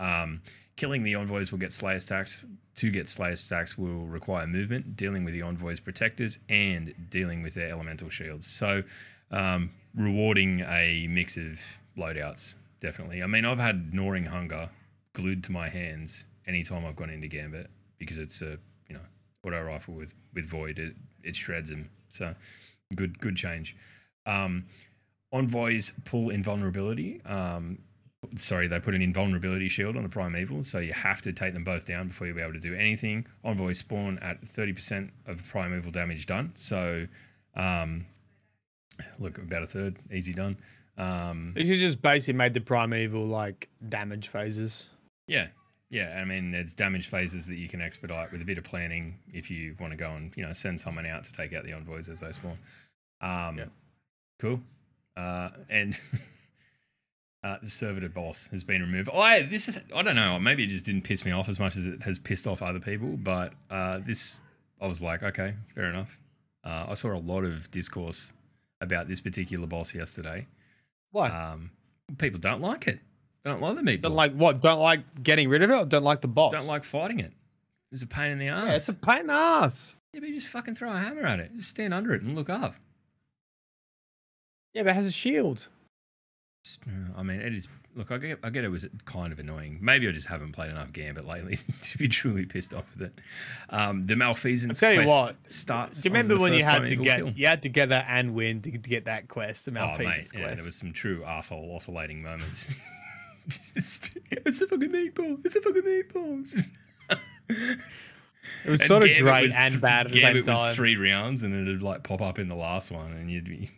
Um, killing the envoys will get slayer stacks. To get slayer stacks will require movement, dealing with the envoys' protectors, and dealing with their elemental shields. So um, rewarding a mix of loadouts, definitely. I mean, I've had gnawing hunger glued to my hands anytime I've gone into Gambit because it's a you know auto rifle with with void. It it shreds them. So good good change. Um, envoys pull invulnerability. Um, sorry, they put an invulnerability shield on the primeval, so you have to take them both down before you'll be able to do anything. Envoys spawn at thirty percent of primeval damage done. So um, look about a third, easy done. Um, This is just basically made the primeval like damage phases. Yeah. Yeah, I mean, it's damage phases that you can expedite with a bit of planning if you want to go and you know send someone out to take out the envoys as they spawn. Um, Yeah. Cool. Uh, and uh, the servitor boss has been removed. I this is I don't know. Maybe it just didn't piss me off as much as it has pissed off other people. But uh, this, I was like, okay, fair enough. Uh, I saw a lot of discourse about this particular boss yesterday. Why? Um, people don't like it. They don't like the meatball. don't like what? Don't like getting rid of it? Or don't like the boss? don't like fighting it. It's a pain in the ass. Yeah, it's a pain in the ass. yeah, but you just fucking throw a hammer at it. Just stand under it and look up. Yeah, but it has a shield. Uh, I mean, it is. Look, I get, I get it was kind of annoying. Maybe I just haven't played enough Gambit lately to be truly pissed off with it. Um, the malfeasance I'll tell you quest what, starts. Do you remember when you had to get you had to get that and win to, to get that quest, the Oh mate, malfeasance yeah, there was some true asshole oscillating moments. just, it's a fucking meatball. It's a fucking meatball. it was And sort of Gambit great was- and bad at the same was time. three rounds, and it'd like pop up in the last one, and you'd be.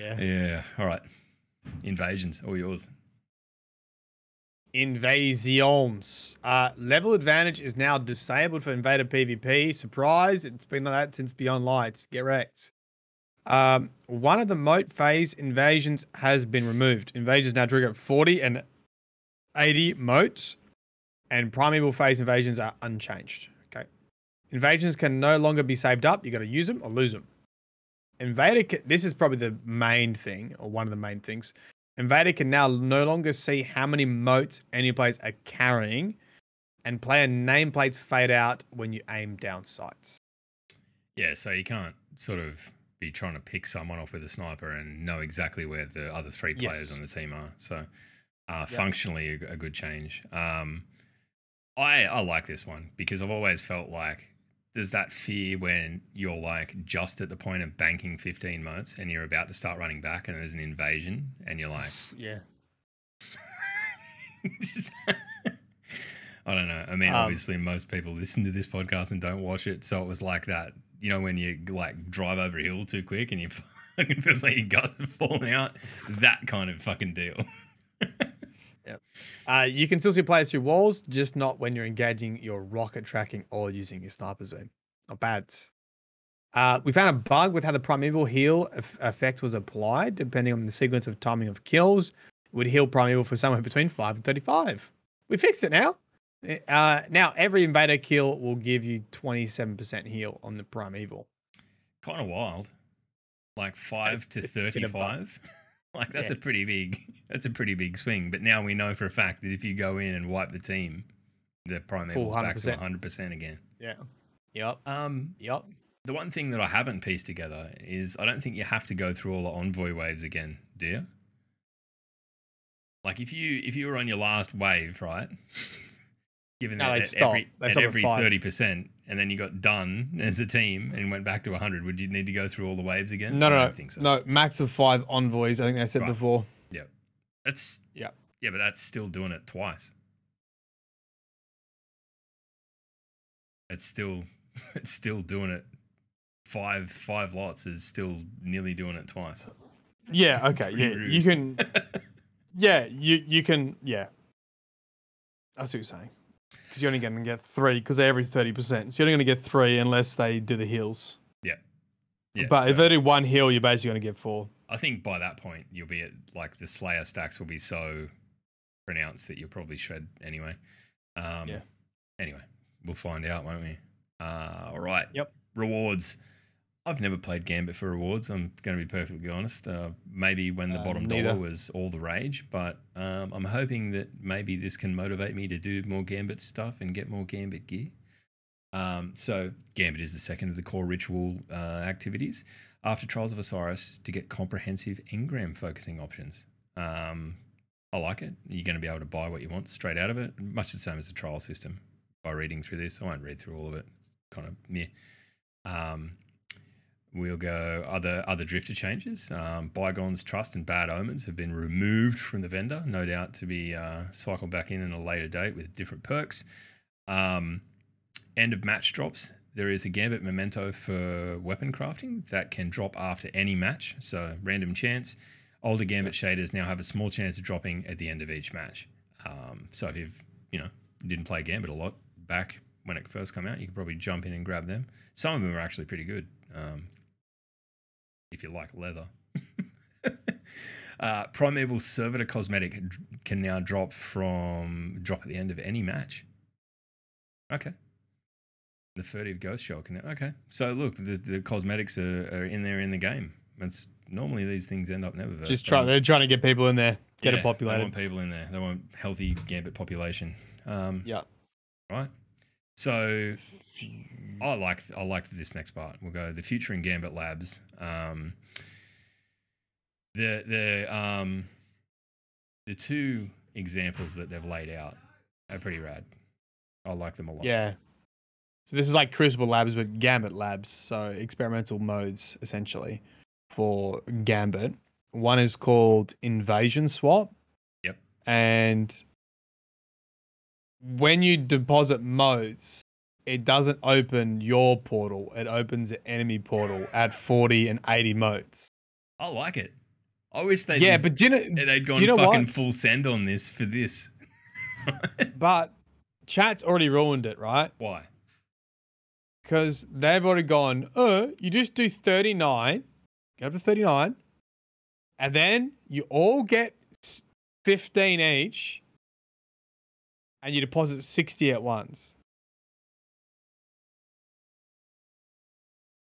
Yeah. yeah. All right. Invasions, all yours. Invasions. Uh, level advantage is now disabled for Invader PvP. Surprise! It's been like that since Beyond Lights. Get wrecked. Um, one of the mote phase invasions has been removed. Invasions now trigger 40 and 80 motes, and primeval phase invasions are unchanged. Okay. Invasions can no longer be saved up. You got to use them or lose them. Invader. Ca- this is probably the main thing, or one of the main things. Invader can now no longer see how many motes any players are carrying, and player nameplates fade out when you aim down sights. Yeah, so you can't sort of be trying to pick someone off with a sniper and know exactly where the other three players Yes. on the team are. So, uh, functionally, a, a good change. Um, I I like this one because I've always felt like there's that fear when you're like just at the point of banking 15 motes and you're about to start running back and there's an invasion and you're like, Yeah. Just- I don't know. I mean, Um, obviously, most people listen to this podcast and don't watch it, so it was like that. You know, when you like drive over a hill too quick and you fucking feels like your guts are falling out. That kind of fucking deal. Uh, you can still see players through walls, just not when you're engaging your rocket tracking or using your sniper zoom. Not bad. Uh, we found a bug with how the primeval heal effect was applied, depending on the sequence of timing of kills. It would heal primeval for somewhere between 5 and 35. We fixed it now. Eh, Uh, now, every invader kill will give you 27% heal on the primeval. kind of wild. Like five to it's been a bug. thirty-five. like that's Yeah. a pretty big. That's a pretty big swing. But now we know for a fact that if you go in and wipe the team, the prime Full back to 100%. hundred percent again. Yeah. Yep. Um, Yep. The one thing that I haven't pieced together is I don't think you have to go through all the envoy waves again, do you? Like if you if you were on your last wave, right? given No, that at stopped. every, They at every 30%, and then you got done as a team and went back to 100, would you need to go through all the waves again? No, I no, don't no, think so. no. Max of five envoys. I think they said Right. before. Yeah. That's, Yeah. yeah, but that's still doing it twice. It's still, it's still doing it. Five, five lots is still nearly doing it twice. Yeah. Okay. Yeah. rude. You can. Yeah. You you can. Yeah. That's what you're saying. Because you're only going to get three because they're every thirty percent. So you're only going to get three unless they do the heals. Yeah, Yeah, but if they do one heal, you're basically going to get four. I think by that point you'll be at like the Slayer stacks will be so pronounced that you'll probably shred anyway. Um, Yeah. Anyway, we'll find out, won't we? Uh, all right. Yep. Rewards. I've never played Gambit for rewards. I'm going to be perfectly honest. Uh, maybe when the Uh, bottom neither. dollar was all the rage, but um, I'm hoping that maybe this can motivate me to do more Gambit stuff and get more Gambit gear. Um, so Gambit is the second of the core ritual uh, activities after Trials of Osiris to get comprehensive engram focusing options. Um, I like it. You're going to be able to buy what you want straight out of it, much the same as the trial system. By reading through this, I won't read through all of it. It's kind of meh. Um, we'll go other other drifter changes. Um, Bygones Trust and Bad Omens have been removed from the vendor, no doubt to be uh, cycled back in at a later date with different perks. Um, end of match drops. There is a Gambit memento for weapon crafting that can drop after any match, so random chance. Older Gambit shaders now have a small chance of dropping at the end of each match. Um, so if you've you know didn't play Gambit a lot back when it first came out, you could probably jump in and grab them. Some of them are actually pretty good um, if you like leather. uh, Primeval Servitor cosmetic can now drop from drop at the end of any match. Okay. The furtive ghost shell can. Okay, so look, the, the cosmetics are, are in there in the game. It's normally these things end up never. Just try. They're trying to get people in there, get it They populated. want people in there. They want healthy gambit population. Um, Yeah. Right. So I like I like this next part. We'll go the future in Gambit Labs. Um, the the um, the two examples that they've laid out are pretty rad. I like them a lot. Yeah. So this is like Crucible Labs, but Gambit Labs. So experimental modes essentially for Gambit. One is called Invasion Swap. Yep. And when you deposit motes, it doesn't open your portal. It opens the enemy portal at 40 and 80 motes. I like it. I wish they yeah, just, but you know, they'd gone you know fucking what? full send on this for this. but chat's already ruined it, right? Why? because they've already gone, uh, you just do 39, get up to 39, and then you all get 15 each, and you deposit 60 at once.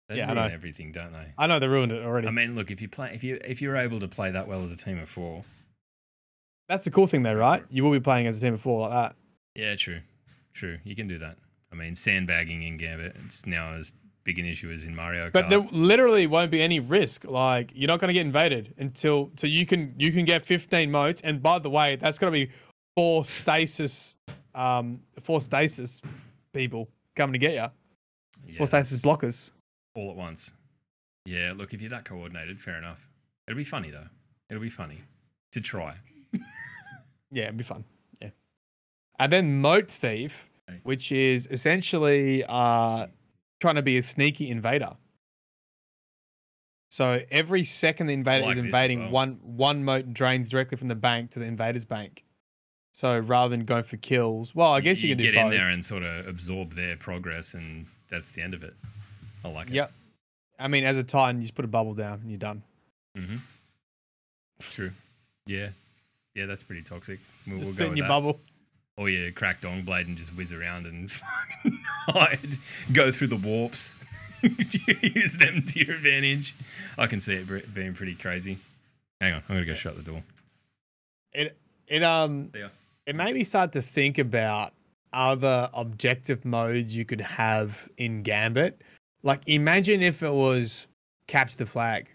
They Yeah, ruin everything, don't they? I know they ruined it already. I mean, look, if you play, if you if you're able to play that well as a team of four, That's the cool thing, though, right? You will be playing as a team of four like that. yeah, true, true, you can do that. I mean, sandbagging in Gambit, it's now as big an issue as in Mario Kart. But there literally won't be any risk. Like you're not going to get invaded until so you can you can get 15 motes. And by the way, that's going to be four stasis, um, four stasis people coming to get you. Yeah, Four stasis blockers. all at once. Yeah, look, if you're that coordinated, fair enough. It'll be funny though. It'll be funny to try. Yeah, it'd be fun. Yeah. And then Mote Thief, which is essentially uh, trying to be a sneaky invader. So every second the invader like is invading, well. one one mote drains directly from the bank to the invader's bank. So rather than going for kills, well, I guess you, can do get both. in there and sort of absorb their progress, and that's the end of it. I like it. Yep. I mean, as a Titan, you just put a bubble down and you're done. Mm-hmm. True. Yeah. Yeah, that's pretty toxic. We'll, we'll Just go sit in your that. bubble. Or yeah, crack Dawnblade and just whiz around and fucking hide, go through the warps, use them to your advantage. I can see it being pretty crazy. Hang on, I'm gonna go shut the door. It it um Yeah. It made me start to think about other objective modes you could have in Gambit. Like imagine if it was capture the flag.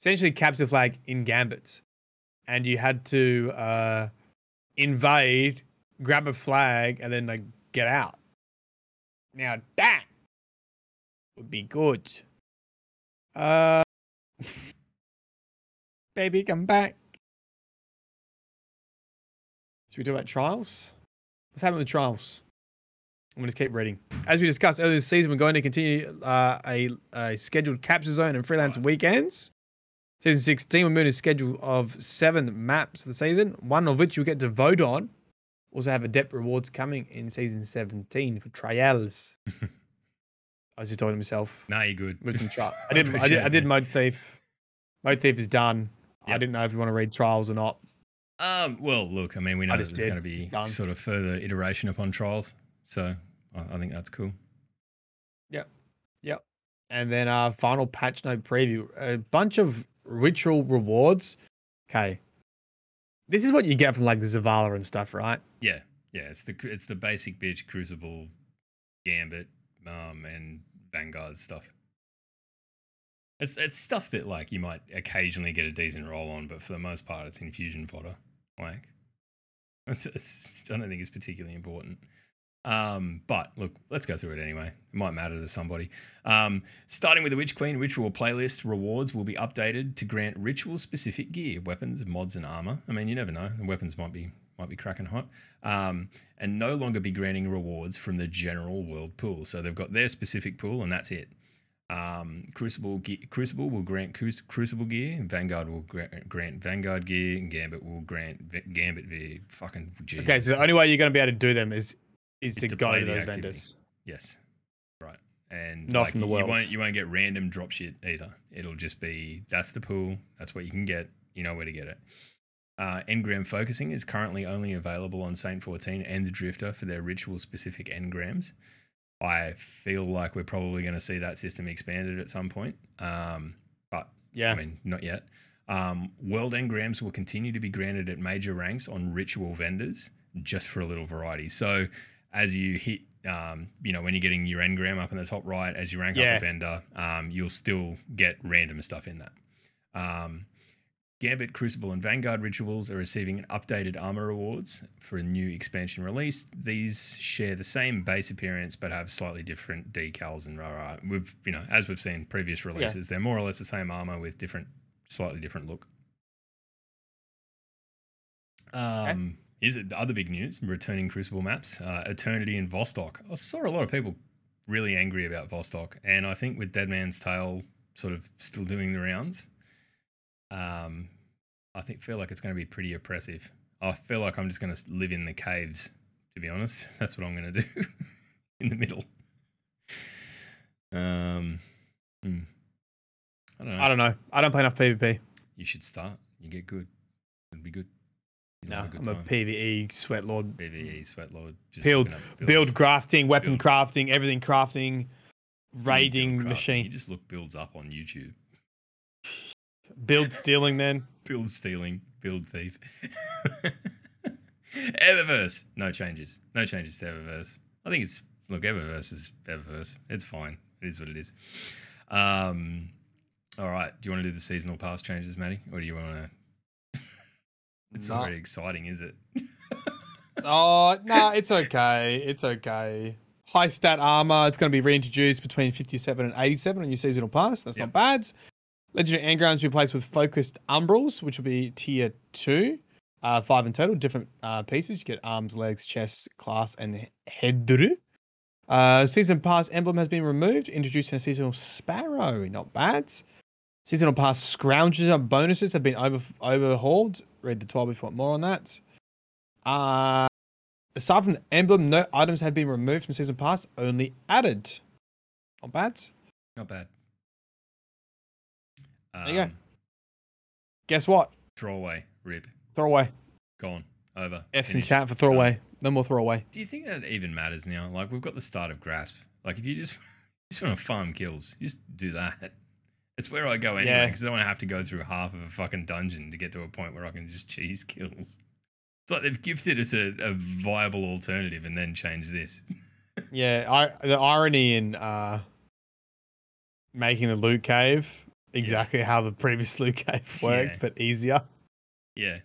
Essentially capture the flag in Gambits. And you had to uh invade grab a flag, and then like get out. Now that would be good. Uh, baby, come back. Should we talk about trials? What's happening with trials? I'm going to keep reading. As we discussed earlier this season, we're going to continue uh, a, a scheduled capture zone and freelance Right. weekends. Season 16, we're moving a schedule of seven maps for the season, one of which you'll get to vote on. Also have adept rewards coming in season 17 for trials. I was just talking to myself. Nah, you're good. With some. I did, I did, I did. Mote Thief. Mote Thief is done. I didn't know if you want to read trials or not. Um, well, look, I mean, we know that there's going to be sort of further iteration upon trials, so I, I think that's cool. Yep, yep. And then uh final patch note preview. A bunch of ritual rewards. Okay. This is what you get from like the Zavala and stuff, right? Yeah, yeah, it's the it's the basic bitch Crucible, Gambit, um, and Vanguard stuff. It's it's stuff that like you might occasionally get a decent roll on, but for the most part, it's infusion fodder. Like, it's, it's I don't think it's particularly important. Um, but look, let's go through it anyway. It might matter to somebody. Um, starting with the Witch Queen ritual playlist, rewards will be updated to grant ritual specific gear, weapons, mods, and armor. I mean, you never know. The weapons might be might be cracking hot. Um, and no longer be granting rewards from the general world pool. So they've got their specific pool, and that's it. Um, Crucible ge- Crucible will grant Cru- Crucible gear, Vanguard will gra- grant Vanguard gear, and Gambit will grant v- Gambit gear. Fucking Okay, so the only way you're gonna be able to do them is is, Is to, to go to those activity. vendors. Yes. Right. And Not like, from the you- You won't, you won't get random drop shit either. It'll just be that's the pool. That's what you can get. You know where to get it. Uh, engram focusing is currently only available on Saint 14 and the Drifter for their ritual specific engrams. I feel like we're probably going to see that system expanded at some point. Um, but Yeah. I mean, not yet. Um, world engrams will continue to be granted at major ranks on ritual vendors, just for a little variety. So, as you hit, um, you know, when you're getting your engram up in the top right, as you rank Yeah. up a vendor, um, you'll still get random stuff in that. Gambit, Crucible, and Vanguard rituals are receiving updated armor rewards for a new expansion release. These share the same base appearance but have slightly different decals and rah rah. We've, you know, as we've seen previous releases, they're more or less the same armor with different, slightly different look. Um, is it the other big news? Returning Crucible maps, uh, Eternity and Vostok. I saw a lot of people really angry about Vostok, and I think with Dead Man's Tale sort of still doing the rounds, um, I think feel like it's going to be pretty oppressive. I feel like I'm just going to live in the caves. To be honest, that's what I'm going to do in the middle. Um, hmm. I don't know. I don't know. I don't play enough PvP. You should start. You get good. It'd be good. You'd No, a good I'm a. PvE sweat lord. PvE sweat lord. Just Build- Build crafting, weapon Build. crafting, everything crafting, raiding crafting. You just look builds up on YouTube. Build stealing then. Build stealing, build thief. Eververse, no changes. No changes to Eververse. I think it's look, Eververse is Eververse. It's fine. It is what it is. Um, all right. Do you want to do the seasonal pass changes, Matty, or do you want to? It's not No. very exciting, is it? Oh no, it's okay. It's okay. High stat armor. It's going to be reintroduced between 57 and 87 on your seasonal pass. That's Yep. not bad. Legendary engrams replaced with focused umbrals, which will be tier two, uh, five in total. Different uh, pieces. You get arms, legs, chest, class, and he- head. Uh, season pass emblem has been removed. Introducing a seasonal sparrow. Not bad. Seasonal pass scroungers and bonuses have been over overhauled. Read the TWAB if you want more on that. Uh, aside from the emblem, no items have been removed from season pass, only added. Not bad. Not bad. Um, you go. Guess what? Throwaway, rip, Throwaway. gone, over. F's in chat for done. throwaway. No more throwaway. Do you think that even matters now? Like we've got the start of Grasp. Like if you just just want to farm kills, you just do that. It's where I go anyway Yeah. because I don't want to have to go through half of a fucking dungeon to get to a point where I can just cheese kills. It's like they've gifted us a, a viable alternative and then changed this. Yeah, I the irony in uh making the loot cave exactly how the previous loot cave worked, Yeah. but easier. Yeah.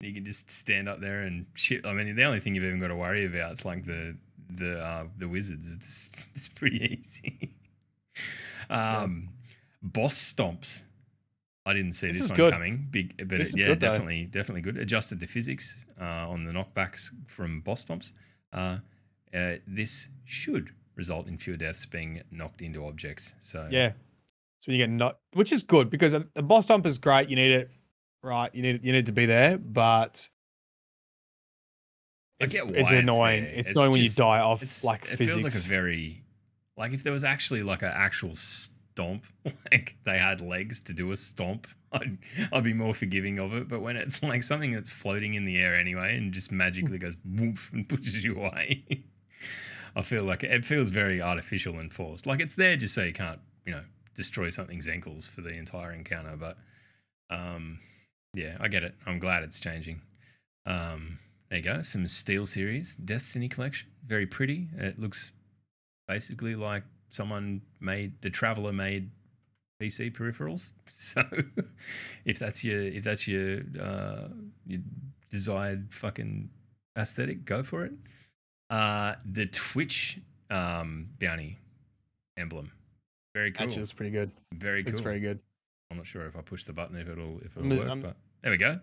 You can just stand up there and shit. I mean, the only thing you've even got to worry about is like the the uh, the wizards. It's it's pretty easy. um, boss stomps. I didn't see This this, one good. coming. Big, but is yeah, good, though. definitely, definitely good. Adjusted the physics uh, on the knockbacks from boss stomps. Uh, uh, this should result in fewer deaths being knocked into objects. So Yeah. So you get not, which is good because the boss dump is great. You need it, right? You need you need to be there, but I it's, get why it's it's annoying. It's, It's annoying when you die off it's like it physics. feels like a very like if there was actually like an actual stomp, like they had legs to do a stomp, I'd I'd be more forgiving of it. But when it's like something that's floating in the air anyway and just magically goes woof and pushes you away, I feel like it feels very artificial and forced. Like it's there just so you can't you know destroy something's ankles for the entire encounter. But um, yeah, I get it. I'm glad it's changing. Um, there you go. Some SteelSeries Destiny collection. Very pretty. It looks basically like someone made the Traveler made PC peripherals. So if that's your if that's your uh, your desired fucking aesthetic, go for it. Uh, the Twitch um, bounty emblem. Very cool. Actually, it's pretty good. very cool. It's very good. I'm not sure if I push the button if it'll if it'll I'm- work, I'm- but there we go.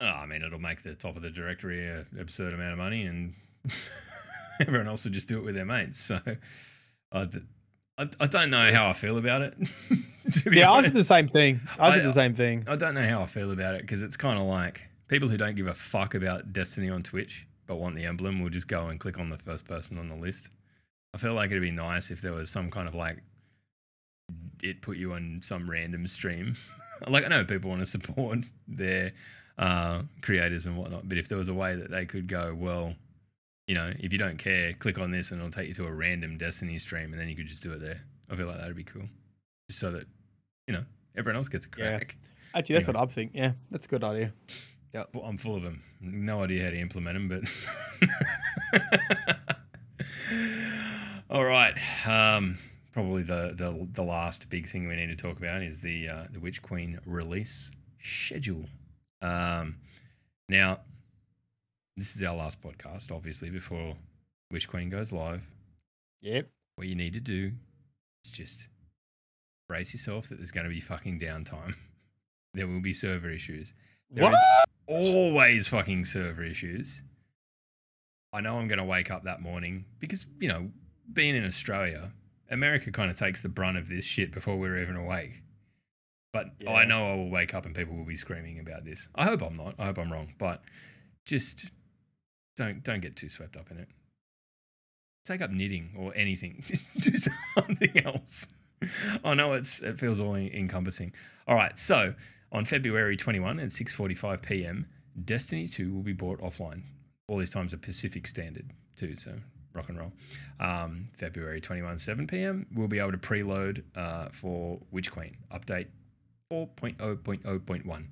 Oh, I mean, it'll make the top of the directory an absurd amount of money, and everyone else will just do it with their mates. So, I I don't know how I feel about it. Yeah, I did the same thing. I did I- the same thing. I don't know how I feel about it because it's kind of like people who don't give a fuck about Destiny on Twitch but want the emblem will just go and click on the first person on the list. I feel like it'd be nice if there was some kind of like it put you on some random stream. like I know people want to support their uh, creators and whatnot, but if there was a way that they could go, well, you know, if you don't care, click on this and it'll take you to a random Destiny stream, and then you could just do it there. I feel like that'd be cool, just so that you know everyone else gets a Yeah. crack. Actually, that's Anyway. what I'm thinking. Yeah, that's a good idea. Well, I'm full of them. No idea how to implement them, but all right. Um, probably the, the the last big thing we need to talk about is the uh, the Witch Queen release schedule. Um, now, this is our last podcast, obviously, before Witch Queen goes live. Yep. What you need to do is just brace yourself that there's going to be fucking downtime. There will be server issues. There What? always fucking server issues. I know I'm going to wake up that morning because, you know, being in Australia, America kind of takes the brunt of this shit before we're even awake. But Yeah. I know I will wake up and people will be screaming about this. I hope I'm not. I hope I'm wrong. But just don't don't get too swept up in it. Take up knitting or anything. Just do something else. I know it's it feels all encompassing. All right, so on February 21 at 6:45 p.m., Destiny 2 will be bought offline. All these times are Pacific Standard too, so rock and roll. Um, February 21 7 p.m. we'll be able to preload uh, for Witch Queen update 4.0.0.1.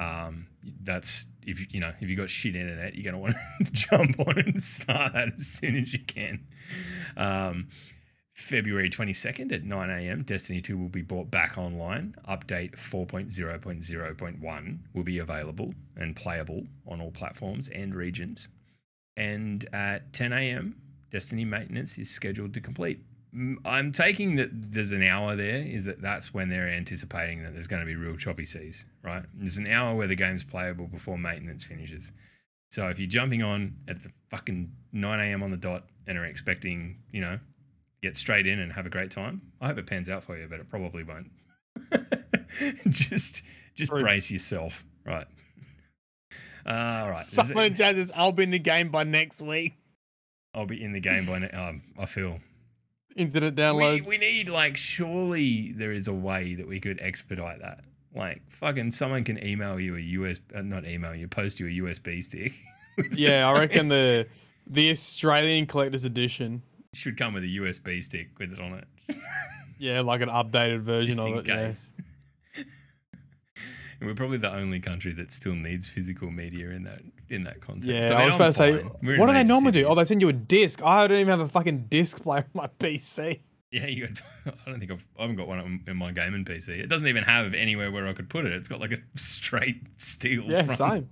Um, that's if you know if you got shit internet, you're gonna want to jump on and start that as soon as you can. Um, February 22nd at 9 a.m., Destiny 2 will be brought back online. Update 4.0.0.1 will be available and playable on all platforms and regions. And at 10 a.m., Destiny maintenance is scheduled to complete. I'm taking that there's an hour there, is that that's when they're anticipating that there's going to be real choppy seas, right? There's an hour where the game's playable before maintenance finishes. So if you're jumping on at the fucking 9 a.m. on the dot and are expecting, you know, get straight in and have a great time. I hope it pans out for you, but it probably won't. just just True. brace yourself. Right. Uh, all right. Someone it- I'll be in the game by next week. I'll be in the game by now. Um, I feel. Internet We, downloads. we need, like, surely there is a way that we could expedite that. Like, fucking someone can email you a US, uh, not email you, post you a USB stick. yeah, I reckon the the Australian collector's edition. Should come with a USB stick with it on it. Yeah, like an updated version just of in it. Yeah. case. and we're probably the only country that still needs physical media in that in that context. Yeah, I, I, was I'm about to say. We're what do they normally do? Oh, they send you a disc. I don't even have a fucking disc player on my PC. Yeah, you got. I don't think I've. I haven't got one in my gaming PC. It doesn't even have anywhere where I could put it. It's got like a straight steel. Yeah, front. same.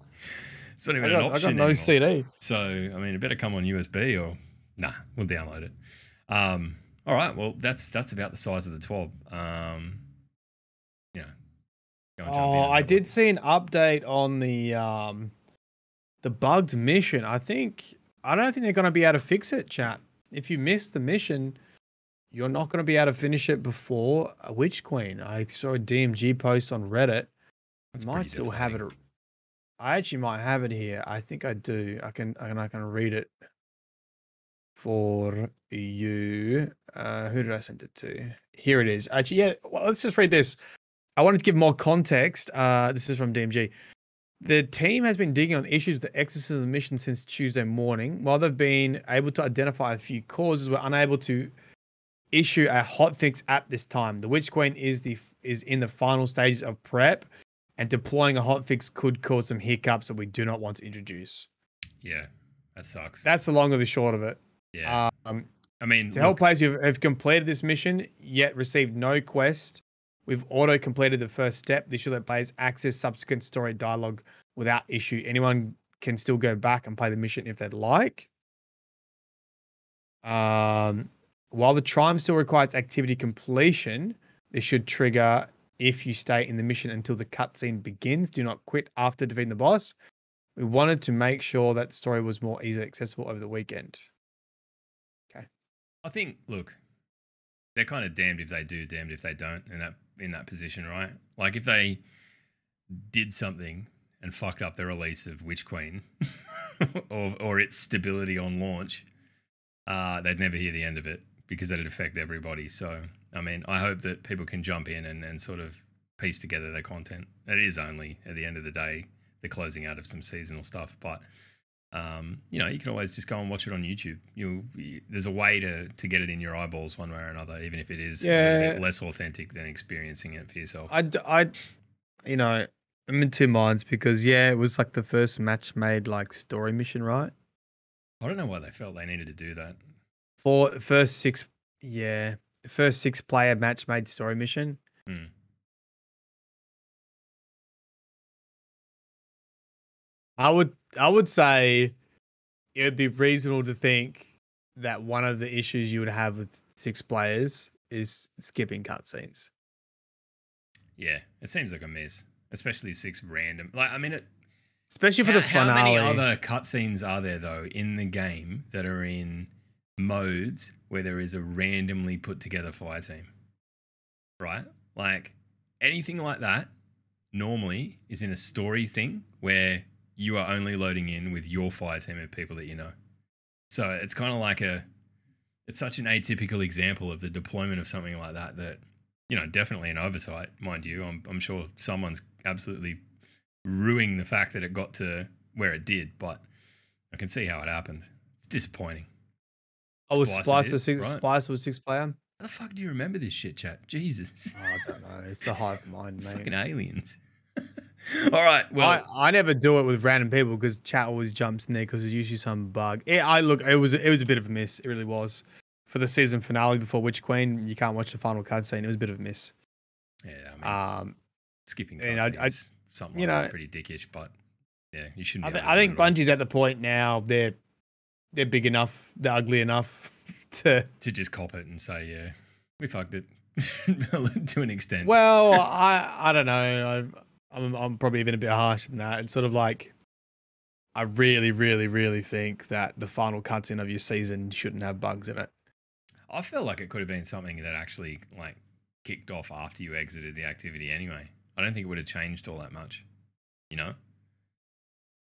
It's not even got, an option. I got no anymore. CD. So I mean, it better come on USB or nah. We'll download it. Um. All right. Well, that's that's about the size of the TWAB. Um. Yeah. Go and jump in Oh, I did see an update on the um the bugged mission. I think I don't think they're going to be able to fix it, chat. If you miss the mission, you're not going to be able to finish it before a Witch Queen. I saw a DMG post on Reddit. That's I might still have it. I actually might have it here. I think I do. I can I can I can read it for you. Uh, who did I send it to? Here it is. Actually, yeah. Well, let's just read this. I wanted to give more context. Uh, this is from DMG. The team has been digging on issues with the exorcism mission since Tuesday morning. While they've been able to identify a few causes, we're unable to issue a hotfix at this time. The Witch Queen is the is in the final stages of prep, and deploying a hotfix could cause some hiccups that we do not want to introduce. Yeah, that sucks. That's the long or the short of it. Yeah. Um, I mean, to help players who have completed this mission yet received no quest, we've auto completed the first step. This should let players access subsequent story dialogue without issue. Anyone can still go back and play the mission if they'd like. Um, while the triumph still requires activity completion, this should trigger if you stay in the mission until the cutscene begins. Do not quit after defeating the boss. We wanted to make sure that the story was more easily accessible over the weekend. I think look, they're kind of damned if they do, damned if they don't in that in that position, right? Like if they did something and fucked up the release of Witch Queen or or its stability on launch, uh, they'd never hear the end of it because that'd affect everybody. So I mean, I hope that people can jump in and, and sort of piece together their content. It is only at the end of the day the closing out of some seasonal stuff, but um, you know, you can always just go and watch it on YouTube. You, you there's a way to to get it in your eyeballs one way or another, even if it is a bit Yeah. less authentic than experiencing it for yourself. I, I, you know, I'm in two minds because yeah, it was like the first match made like story mission, right? I don't know why they felt they needed to do that. For first six, yeah, first six player match made story mission. Hmm. I would, I would say, it would be reasonable to think that one of the issues you would have with six players is skipping cutscenes. Yeah, it seems like a mess, especially six random. Like, I mean, it, Especially for how, the finale. how many other cutscenes are there though in the game that are in modes where there is a randomly put together fire team? Right? Like anything like that normally is in a story thing where you are only loading in with your fire team of people that you know. So it's kind of like a it's such an atypical example of the deployment of something like that that you know definitely an oversight mind you i'm, I'm sure someone's absolutely ruining the fact that it got to where it did but i can see how it happened it's disappointing Oh, was Splice was six, right. Splice was six player. how the fuck do you remember this shit chat jesus Oh, I don't know. It's a hive mind, mate. fucking aliens all right well I, I never do it with random people because chat always jumps in there because there's usually some bug. Yeah, I look, it was it was a bit of a miss. It really was. For the season finale before Witch Queen, you can't watch the final cutscene. It was a bit of a miss. yeah i mean Um, skipping and I- I- cutscenes, something you like that's pretty dickish but yeah you shouldn't I, th- I think it. Bungie's at the point now. They're they're big enough. They're ugly enough to. to just cop it and say yeah we fucked it to an extent Well, I I don't know. I, I'm I'm probably even a bit harsh than that. It's sort of like. I really, really, really think that the final cutscene of your season shouldn't have bugs in it. I feel like it could have been something that actually like kicked off after you exited the activity anyway. I don't think it would have changed all that much. You know?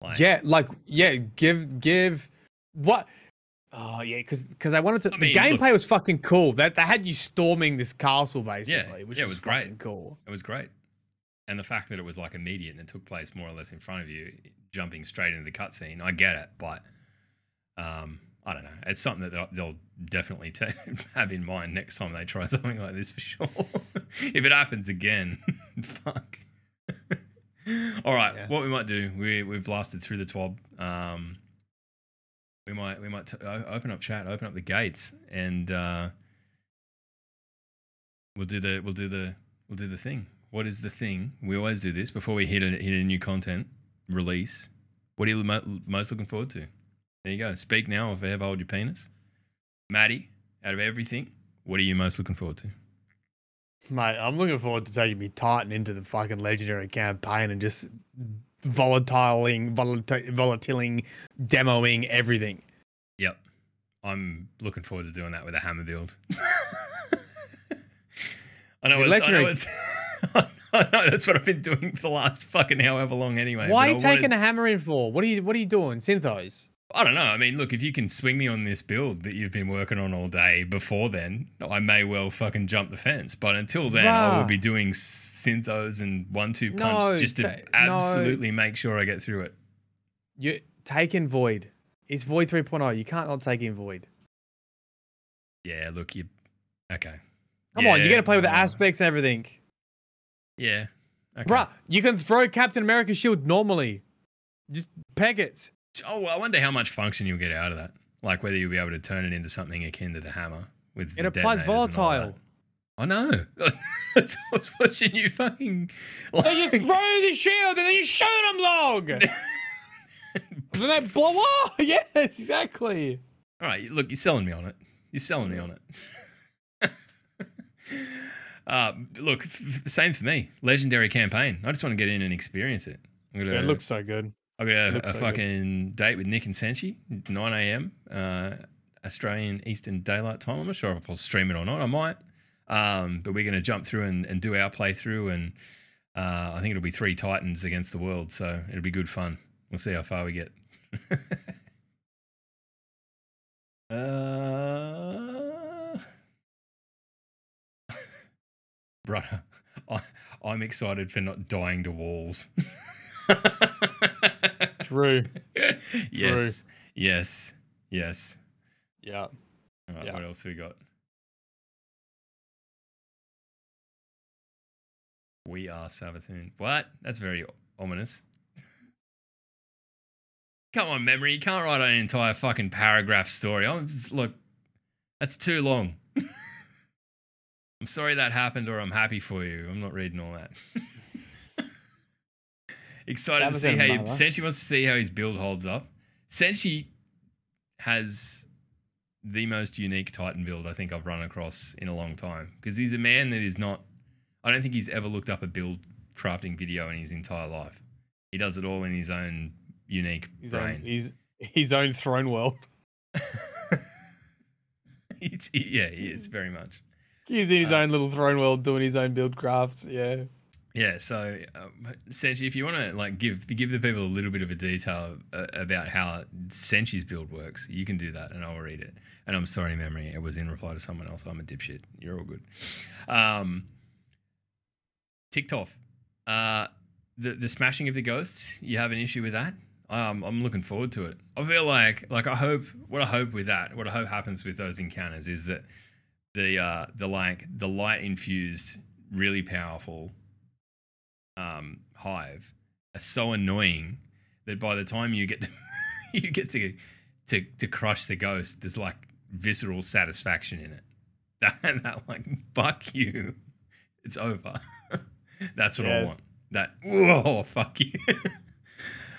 Like, yeah, like yeah, give give what? Oh yeah, because because I wanted to. I the gameplay look- was fucking cool. That they had you storming this castle basically, which yeah, it was, great. fucking cool. It was great. And the fact that it was like immediate and it took place more or less in front of you, jumping straight into the cutscene, I get it, but um, I don't know. It's something that they'll- they'll definitely ta have in mind next time they try something like this for sure. if it happens again, fuck. All right, Yeah. what we might do, we we've blasted through the twab. Um, we might we might t- open up chat, open up the gates, and uh, we'll do the we'll do the we'll do the thing. What is the thing? We always do this before we hit a hit a new content release. What are you mo- most looking forward to? There you go. Speak now or forever hold your penis. Maddie, out of everything, what are you most looking forward to? Mate, I'm looking forward to taking me Titan into the fucking legendary campaign and just volatiling, volat- volatiling, demoing everything. Yep. I'm looking forward to doing that with a hammer build. I know, it's, I know legendary- it's I know that's what I've been doing for the last fucking however long anyway. Why are you taking wanted- a hammer in for? What are you What are you doing? Synthos. I don't know. I mean, look, if you can swing me on this build that you've been working on all day before then, I may well fucking jump the fence. But until then, I will be doing synthos and one two punch No, just to ta- no. absolutely make sure I get through it. You take in Void. It's Void 3.0. You can't not take in Void. Yeah, look, you. Okay. Come on, you got to play with the aspects and everything. Yeah. Okay. Bruh, you can throw Captain America's shield normally. Just peg it. Oh, I wonder how much function you'll get out of that. Like whether you'll be able to turn it into something akin to the hammer with. It the applies detonators and all volatile. I know. That's I was watching you fucking. So you Like, throw the shield and then you shoot them log. and then they blow up. Yes, exactly. all right, look, you're selling me on it. You're selling me on it. uh, look, f- same for me. Legendary campaign. I just want to get in and experience it. I'm gonna, Yeah, it looks so good. I got a, a so good. fucking date with Nick and Senshi, 9 a.m. Uh, Australian Eastern Daylight Time. I'm not sure if I'll stream it or not. I might. Um, but we're going to jump through and, and do our playthrough. And uh, I think it'll be three Titans against the world. So it'll be good fun. We'll see how far we get. uh, brother, I, I'm excited for not dying to walls. True. yes, yes, yes. Yeah. All right, Yeah. what else we got? We are Savathun. What? That's very ominous. Come on, memory. You can't write an entire fucking paragraph story. I'm just look. That's too long. I'm sorry that happened, or I'm happy for you. I'm not reading all that. Excited to see how you. Senshi wants to see how his build holds up. Senshi has the most unique Titan build I think I've run across in a long time because he's a man that is not. I don't think he's ever looked up a build crafting video in his entire life. He does it all in his own unique His own, brain. his, his own throne world. Yeah, he is very much. He's in his Uh, own little throne world doing his own build craft. Yeah. Yeah, so um, Senshi, if you want to like give give the people a little bit of a detail uh, about how Senshi's build works, you can do that, and I'll read it. And I'm sorry, memory, it was in reply to someone else. I'm a dipshit. You're all good. Um, off. uh, the the smashing of the ghosts. You have an issue with that? Um, I'm looking forward to it. I feel like like I hope what I hope with that, what I hope happens with those encounters is that the uh, the like the light infused, really powerful um, hive are so annoying that by the time you get to, you get to to to crush the ghost, there's like visceral satisfaction in it. That that like fuck you, it's over. That's what I want. That whoa fuck you.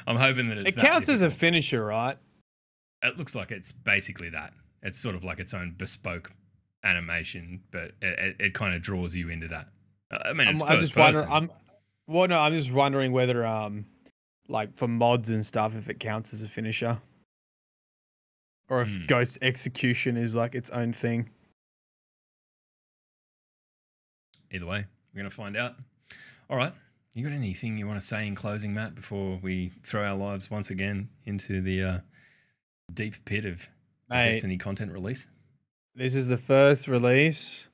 I'm hoping that it's It that counts as a finisher, right? It looks like it's basically that. It's sort of like its own bespoke animation, but it, it, kind of draws you into that. I mean, I'm, it's I'm first just wondering. person. I'm well, no, I'm just wondering whether, um, like for mods and stuff, if it counts as a finisher, or if Hmm. Ghost Execution is like its own thing. Either way, we're going to find out. All right. You got anything you want to say in closing, Matt, before we throw our lives once again into the uh, deep pit of Mate, Destiny content release? This is the first release,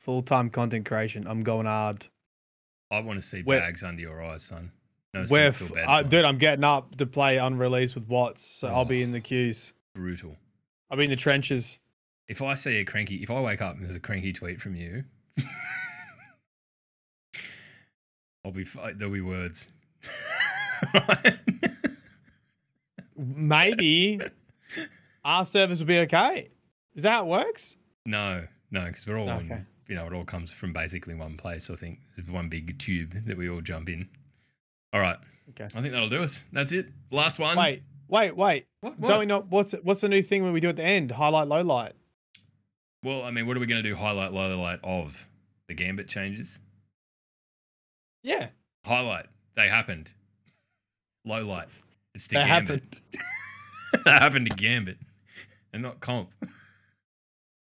full time content creation. I'm going hard. I want to see We're- bags under your eyes, son. No Where, sleep till f- bedtime. dude, I'm getting up to play unreleased with Watts, so I'll be Oh. in the queues. Brutal. I'll be in the trenches. If I see a cranky, if I wake up and there's a cranky tweet from you, I'll be, there'll be words. Maybe our service will be okay. Is that how it works? no, no, because we're all Okay. you know, it all comes from basically one place. I think there's one big tube that we all jump in. All right. Okay. I think that'll do us. That's it. Last one. Wait, wait, wait. What? Don't we not? What's what's the new thing when we do at the end? Highlight, low light. Well, I mean, what are we going to do? Highlight, low light of the Gambit changes? Yeah, Highlight. They happened. Low light. It's to that Gambit. happened. that happened to Gambit and not comp.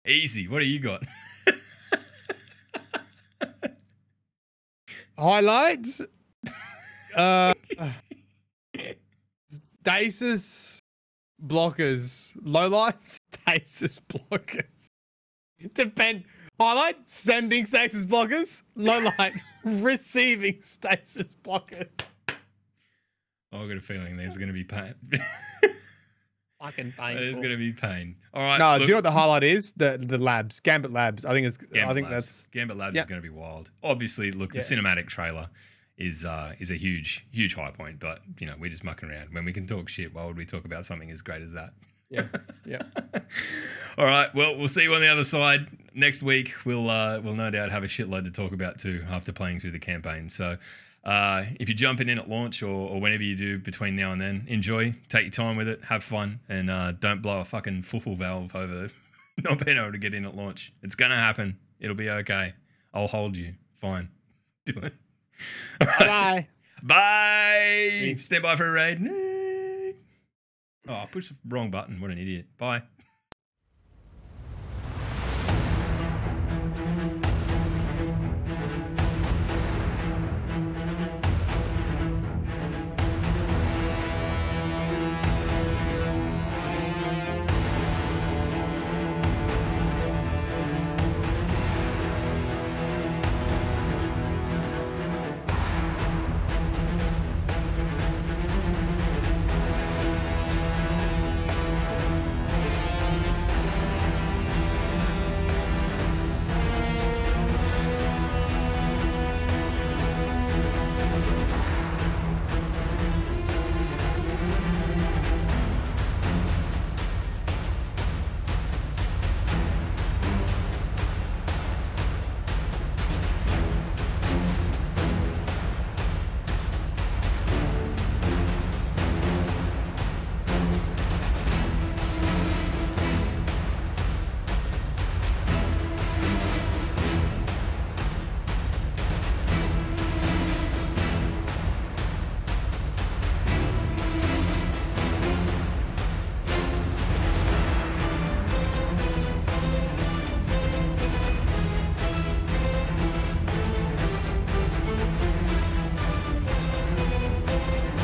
Easy. What do you got? Highlights. Uh, stasis blockers. Low lights. Stasis blockers. Depend. Highlight sending stasis blockers. Low light receiving stasis blockers. Oh, I've got a feeling there's going to be pain. Fucking there's painful. going to be pain. All right. No, look, do you know what the highlight is? The the labs, Gambit Labs. I think it's. Gambit I think Labs. that's. Gambit Labs Yeah. is going to be wild. Obviously, look, the Yeah. cinematic trailer is uh, is a huge, huge high point. But you know, we're just mucking around. When we can talk shit, why would we talk about something as great as that? Yeah, yeah. All right. Well, we'll see you on the other side next week. We'll uh, we'll no doubt have a shitload to talk about too after playing through the campaign. So. Uh, if you're jumping in at launch or, or whenever you do between now and then, enjoy, take your time with it, have fun, and uh, don't blow a fucking fuffle valve over not being able to get in at launch. It's gonna happen. It'll be okay. I'll hold you. Fine. Do it. Right. Bye. Bye. Peace. Stand by for a raid. Oh, I pushed the wrong button. What an idiot. Bye.